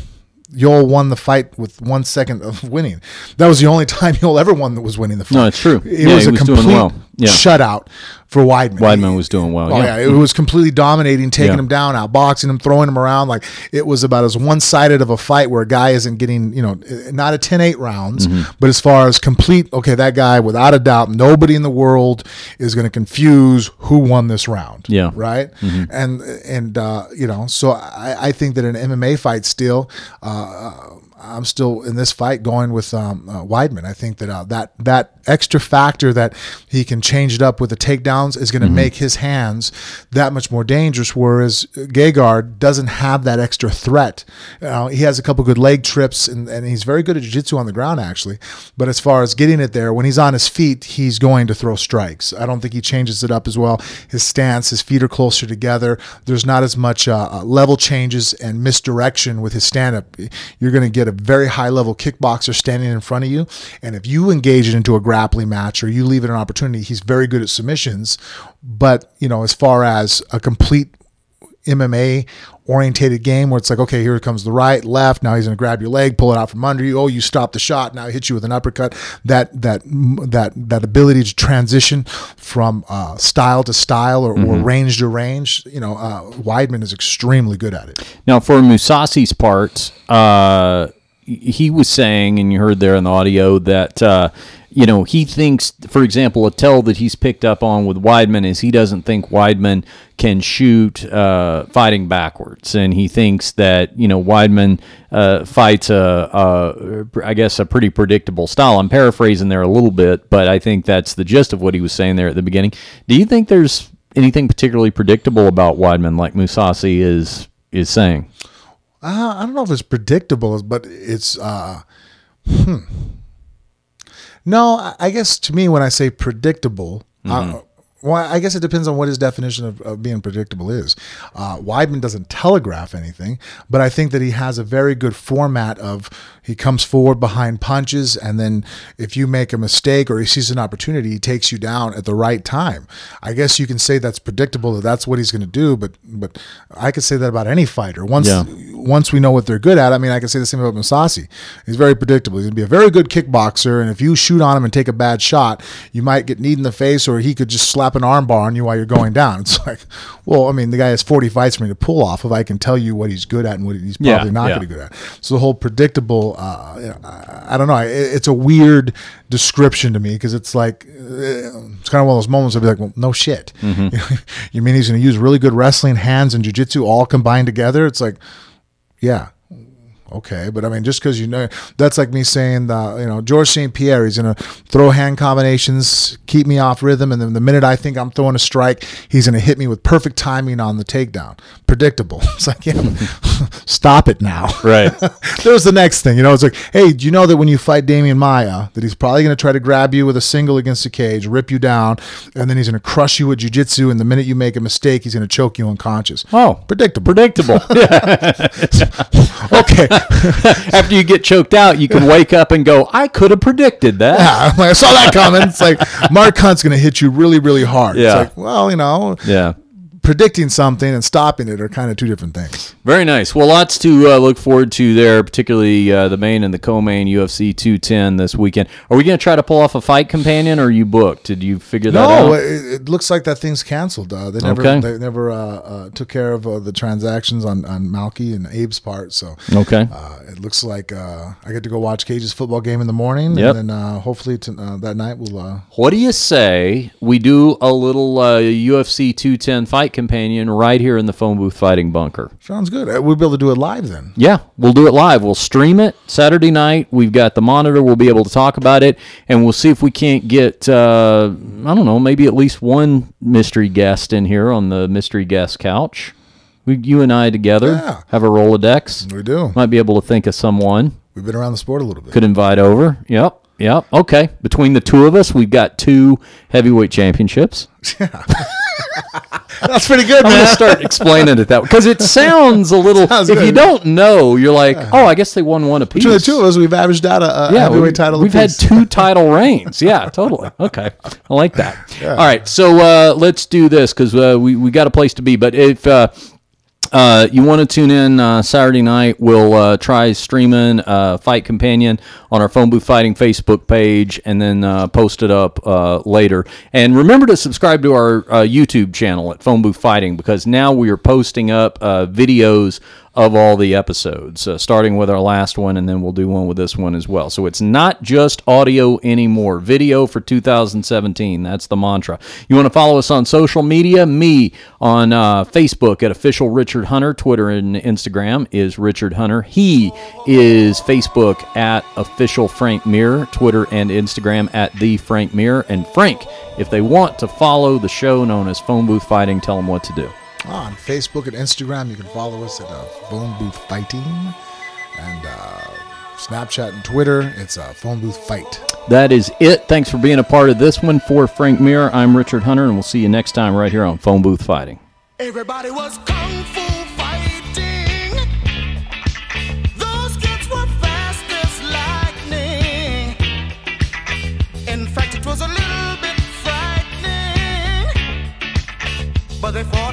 [SPEAKER 2] Yoel won the fight with one second of winning. That was the only <laughs> time Yoel ever won that was winning the fight.
[SPEAKER 1] No, it's true.
[SPEAKER 2] It yeah, was a was complete well. Yeah. shutout for Weidman.
[SPEAKER 1] Weidman was doing well.
[SPEAKER 2] Oh yeah, yeah. it was completely dominating, taking yeah. him down, outboxing him, throwing him around. Like it was about as one sided of a fight where a guy isn't getting, you know, not a 10-8 rounds, mm-hmm. but as far as complete, okay, that guy without a doubt, nobody in the world is going to confuse who won this round.
[SPEAKER 1] Yeah,
[SPEAKER 2] right. Mm-hmm. And and uh, you know, so I, I think that an MMA fight still. Uh, I'm still in this fight going with um, uh, Weidman. I think that uh, that that extra factor that he can change it up with the takedowns is going to mm-hmm. make his hands that much more dangerous. Whereas Gegard doesn't have that extra threat. Uh, he has a couple good leg trips and, and he's very good at jiu-jitsu on the ground actually. But as far as getting it there, when he's on his feet, he's going to throw strikes. I don't think he changes it up as well. His stance, his feet are closer together. There's not as much uh, uh level changes and misdirection with his stand-up. You're going to get a very high-level kickboxer standing in front of you, and if you engage it into a grappling match or you leave it an opportunity, he's very good at submissions. But, you know, as far as a complete MMA orientated game where it's like, okay, here comes the right, left. Now he's going to grab your leg, pull it out from under you. Oh, you stop the shot. Now he hits you with an uppercut. That that that that ability to transition from uh, style to style or, or range to range. You know, uh, Weidman is extremely good at it.
[SPEAKER 1] Now, for Mousasi's part, uh, he was saying, and you heard there in the audio, that uh, you know he thinks, for example, a tell that he's picked up on with Weidman is he doesn't think Weidman can shoot uh, fighting backwards, and he thinks that you know Weidman uh, fights a, a, I guess, a pretty predictable style. I'm paraphrasing there a little bit, but I think that's the gist of what he was saying there at the beginning. Do you think there's anything particularly predictable about Weidman, like Mousasi is is saying?
[SPEAKER 2] Uh, I don't know if it's predictable, but it's. Uh, hmm. No, I- guess to me, when I say predictable, uh, well, I guess it depends on what his definition of, of being predictable is. Uh, Weidman doesn't telegraph anything, but I think that he has a very good format of he comes forward behind punches, and then if you make a mistake or he sees an opportunity, he takes you down at the right time. I guess you can say that's predictable that that's what he's going to do, but but I could say that about any fighter. Once
[SPEAKER 1] Yeah.
[SPEAKER 2] once we know what they're good at, I mean, I can say the same about Mousasi. He's very predictable. He's going to be a very good kickboxer, and if you shoot on him and take a bad shot, you might get kneed in the face, or he could just slap an armbar on you while you're going down. It's like, well, I mean, the guy has 40 fights for me to pull off if I can tell you what he's good at and what he's
[SPEAKER 1] Yeah,
[SPEAKER 2] probably not
[SPEAKER 1] yeah.
[SPEAKER 2] going to be good at. So the whole predictable, uh, you know, I, I don't know. It, it's a weird description to me because it's like, uh, it's kind of one of those moments I'd be like, well, no shit.
[SPEAKER 1] Mm-hmm. <laughs>
[SPEAKER 2] you mean he's going to use really good wrestling, hands, and jujitsu all combined together? It's like, yeah. Okay, but I mean, just because you know, that's like me saying, uh, you know, George St. Pierre, he's going to throw hand combinations, keep me off rhythm, and then the minute I think I'm throwing a strike, he's going to hit me with perfect timing on the takedown. Predictable. <laughs> It's like, yeah, <laughs> stop it now.
[SPEAKER 1] Right. <laughs>
[SPEAKER 2] There's the next thing, you know. It's like, hey, do you know that when you fight Demian Maia, that he's probably going to try to grab you with a single against the cage, rip you down, and then he's going to crush you with jujitsu, and the minute you make a mistake, he's going to choke you unconscious.
[SPEAKER 1] Oh,
[SPEAKER 2] predictable.
[SPEAKER 1] predictable.
[SPEAKER 2] okay. <laughs>
[SPEAKER 1] After you get choked out, you can wake up and go, I could have predicted that.
[SPEAKER 2] Yeah, I'm like, I saw that coming. It's like Mark Hunt's going to hit you really, really hard.
[SPEAKER 1] Yeah.
[SPEAKER 2] It's like, well, you know,
[SPEAKER 1] Yeah.
[SPEAKER 2] Predicting something and stopping it are kind of two different things.
[SPEAKER 1] Very nice. Well, lots to uh, look forward to there, particularly uh, the main and the co-main UFC 210 this weekend. Are we going to try to pull off a fight companion, or are you booked? Did you figure that
[SPEAKER 2] No,
[SPEAKER 1] out?
[SPEAKER 2] it, it looks like that thing's canceled. Uh, they never,
[SPEAKER 1] Okay.
[SPEAKER 2] they never uh, uh, took care of uh, the transactions on on Malky and Abe's part. So
[SPEAKER 1] Okay.
[SPEAKER 2] uh, it looks like uh, I get to go watch Cage's football game in the morning,
[SPEAKER 1] Yep.
[SPEAKER 2] and then uh, hopefully to, that night we'll. Uh,
[SPEAKER 1] What do you say we do a little uh, UFC 210 fight companion right here in the phone booth fighting bunker?
[SPEAKER 2] sounds good. Uh, We'll be able to do it live then.
[SPEAKER 1] Yeah, we'll do it live. We'll stream it Saturday night. We've got the monitor. We'll be able to talk about it, and we'll see if we can't get uh, I don't know, maybe at least one mystery guest in here on the mystery guest couch. We, you and I together
[SPEAKER 2] Yeah.
[SPEAKER 1] have a Rolodex.
[SPEAKER 2] We do.
[SPEAKER 1] Might be able to think of someone.
[SPEAKER 2] We've been around the sport a little bit.
[SPEAKER 1] Could invite over. Yep. Yep. Okay. Between the two of us, we've got two heavyweight championships. <laughs>
[SPEAKER 2] That's pretty good,
[SPEAKER 1] I'm
[SPEAKER 2] man.
[SPEAKER 1] gonna start explaining it that way because it <laughs> sounds a little.
[SPEAKER 2] Sounds
[SPEAKER 1] if you don't know, you're like, oh, I guess they won one apiece.
[SPEAKER 2] Between the two of us, we've averaged out a, a
[SPEAKER 1] yeah,
[SPEAKER 2] heavyweight
[SPEAKER 1] we-
[SPEAKER 2] title.
[SPEAKER 1] We've had two <laughs> title reigns. Yeah, totally. Okay, I like that. All right, so uh, let's do this because uh, we we got a place to be. But if uh, uh, you want to tune in uh, Saturday night, we'll uh, try streaming uh, Fight Companion on our Phone Booth Fighting Facebook page and then uh, post it up uh, later. And remember to subscribe to our YouTube channel at Phone Booth Fighting because now we are posting up uh, videos of all the episodes, uh, starting with our last one, and then we'll do one with this one as well. So it's not just audio anymore. Video for 2017. That's the mantra. You want to follow us on social media? Me on uh, Facebook at Official Richard Hunter. Twitter and Instagram is Richard Hunter. He is Facebook at Official Frank Mir. Twitter and Instagram at The Frank Mir. And Frank, if they want to follow the show known as Phone Booth Fighting, tell them what to do
[SPEAKER 2] on Facebook and Instagram. You can follow us at uh, Phone Booth Fighting and uh, Snapchat and Twitter. It's uh, Phone Booth Fight.
[SPEAKER 1] That is it. Thanks for being a part of this one. For Frank Mir, I'm Richard Hunter, and we'll see you next time right here on Phone Booth Fighting.
[SPEAKER 5] Everybody was kung fu fighting. Those kids were fast as lightning. In fact, it was a little bit frightening. But they.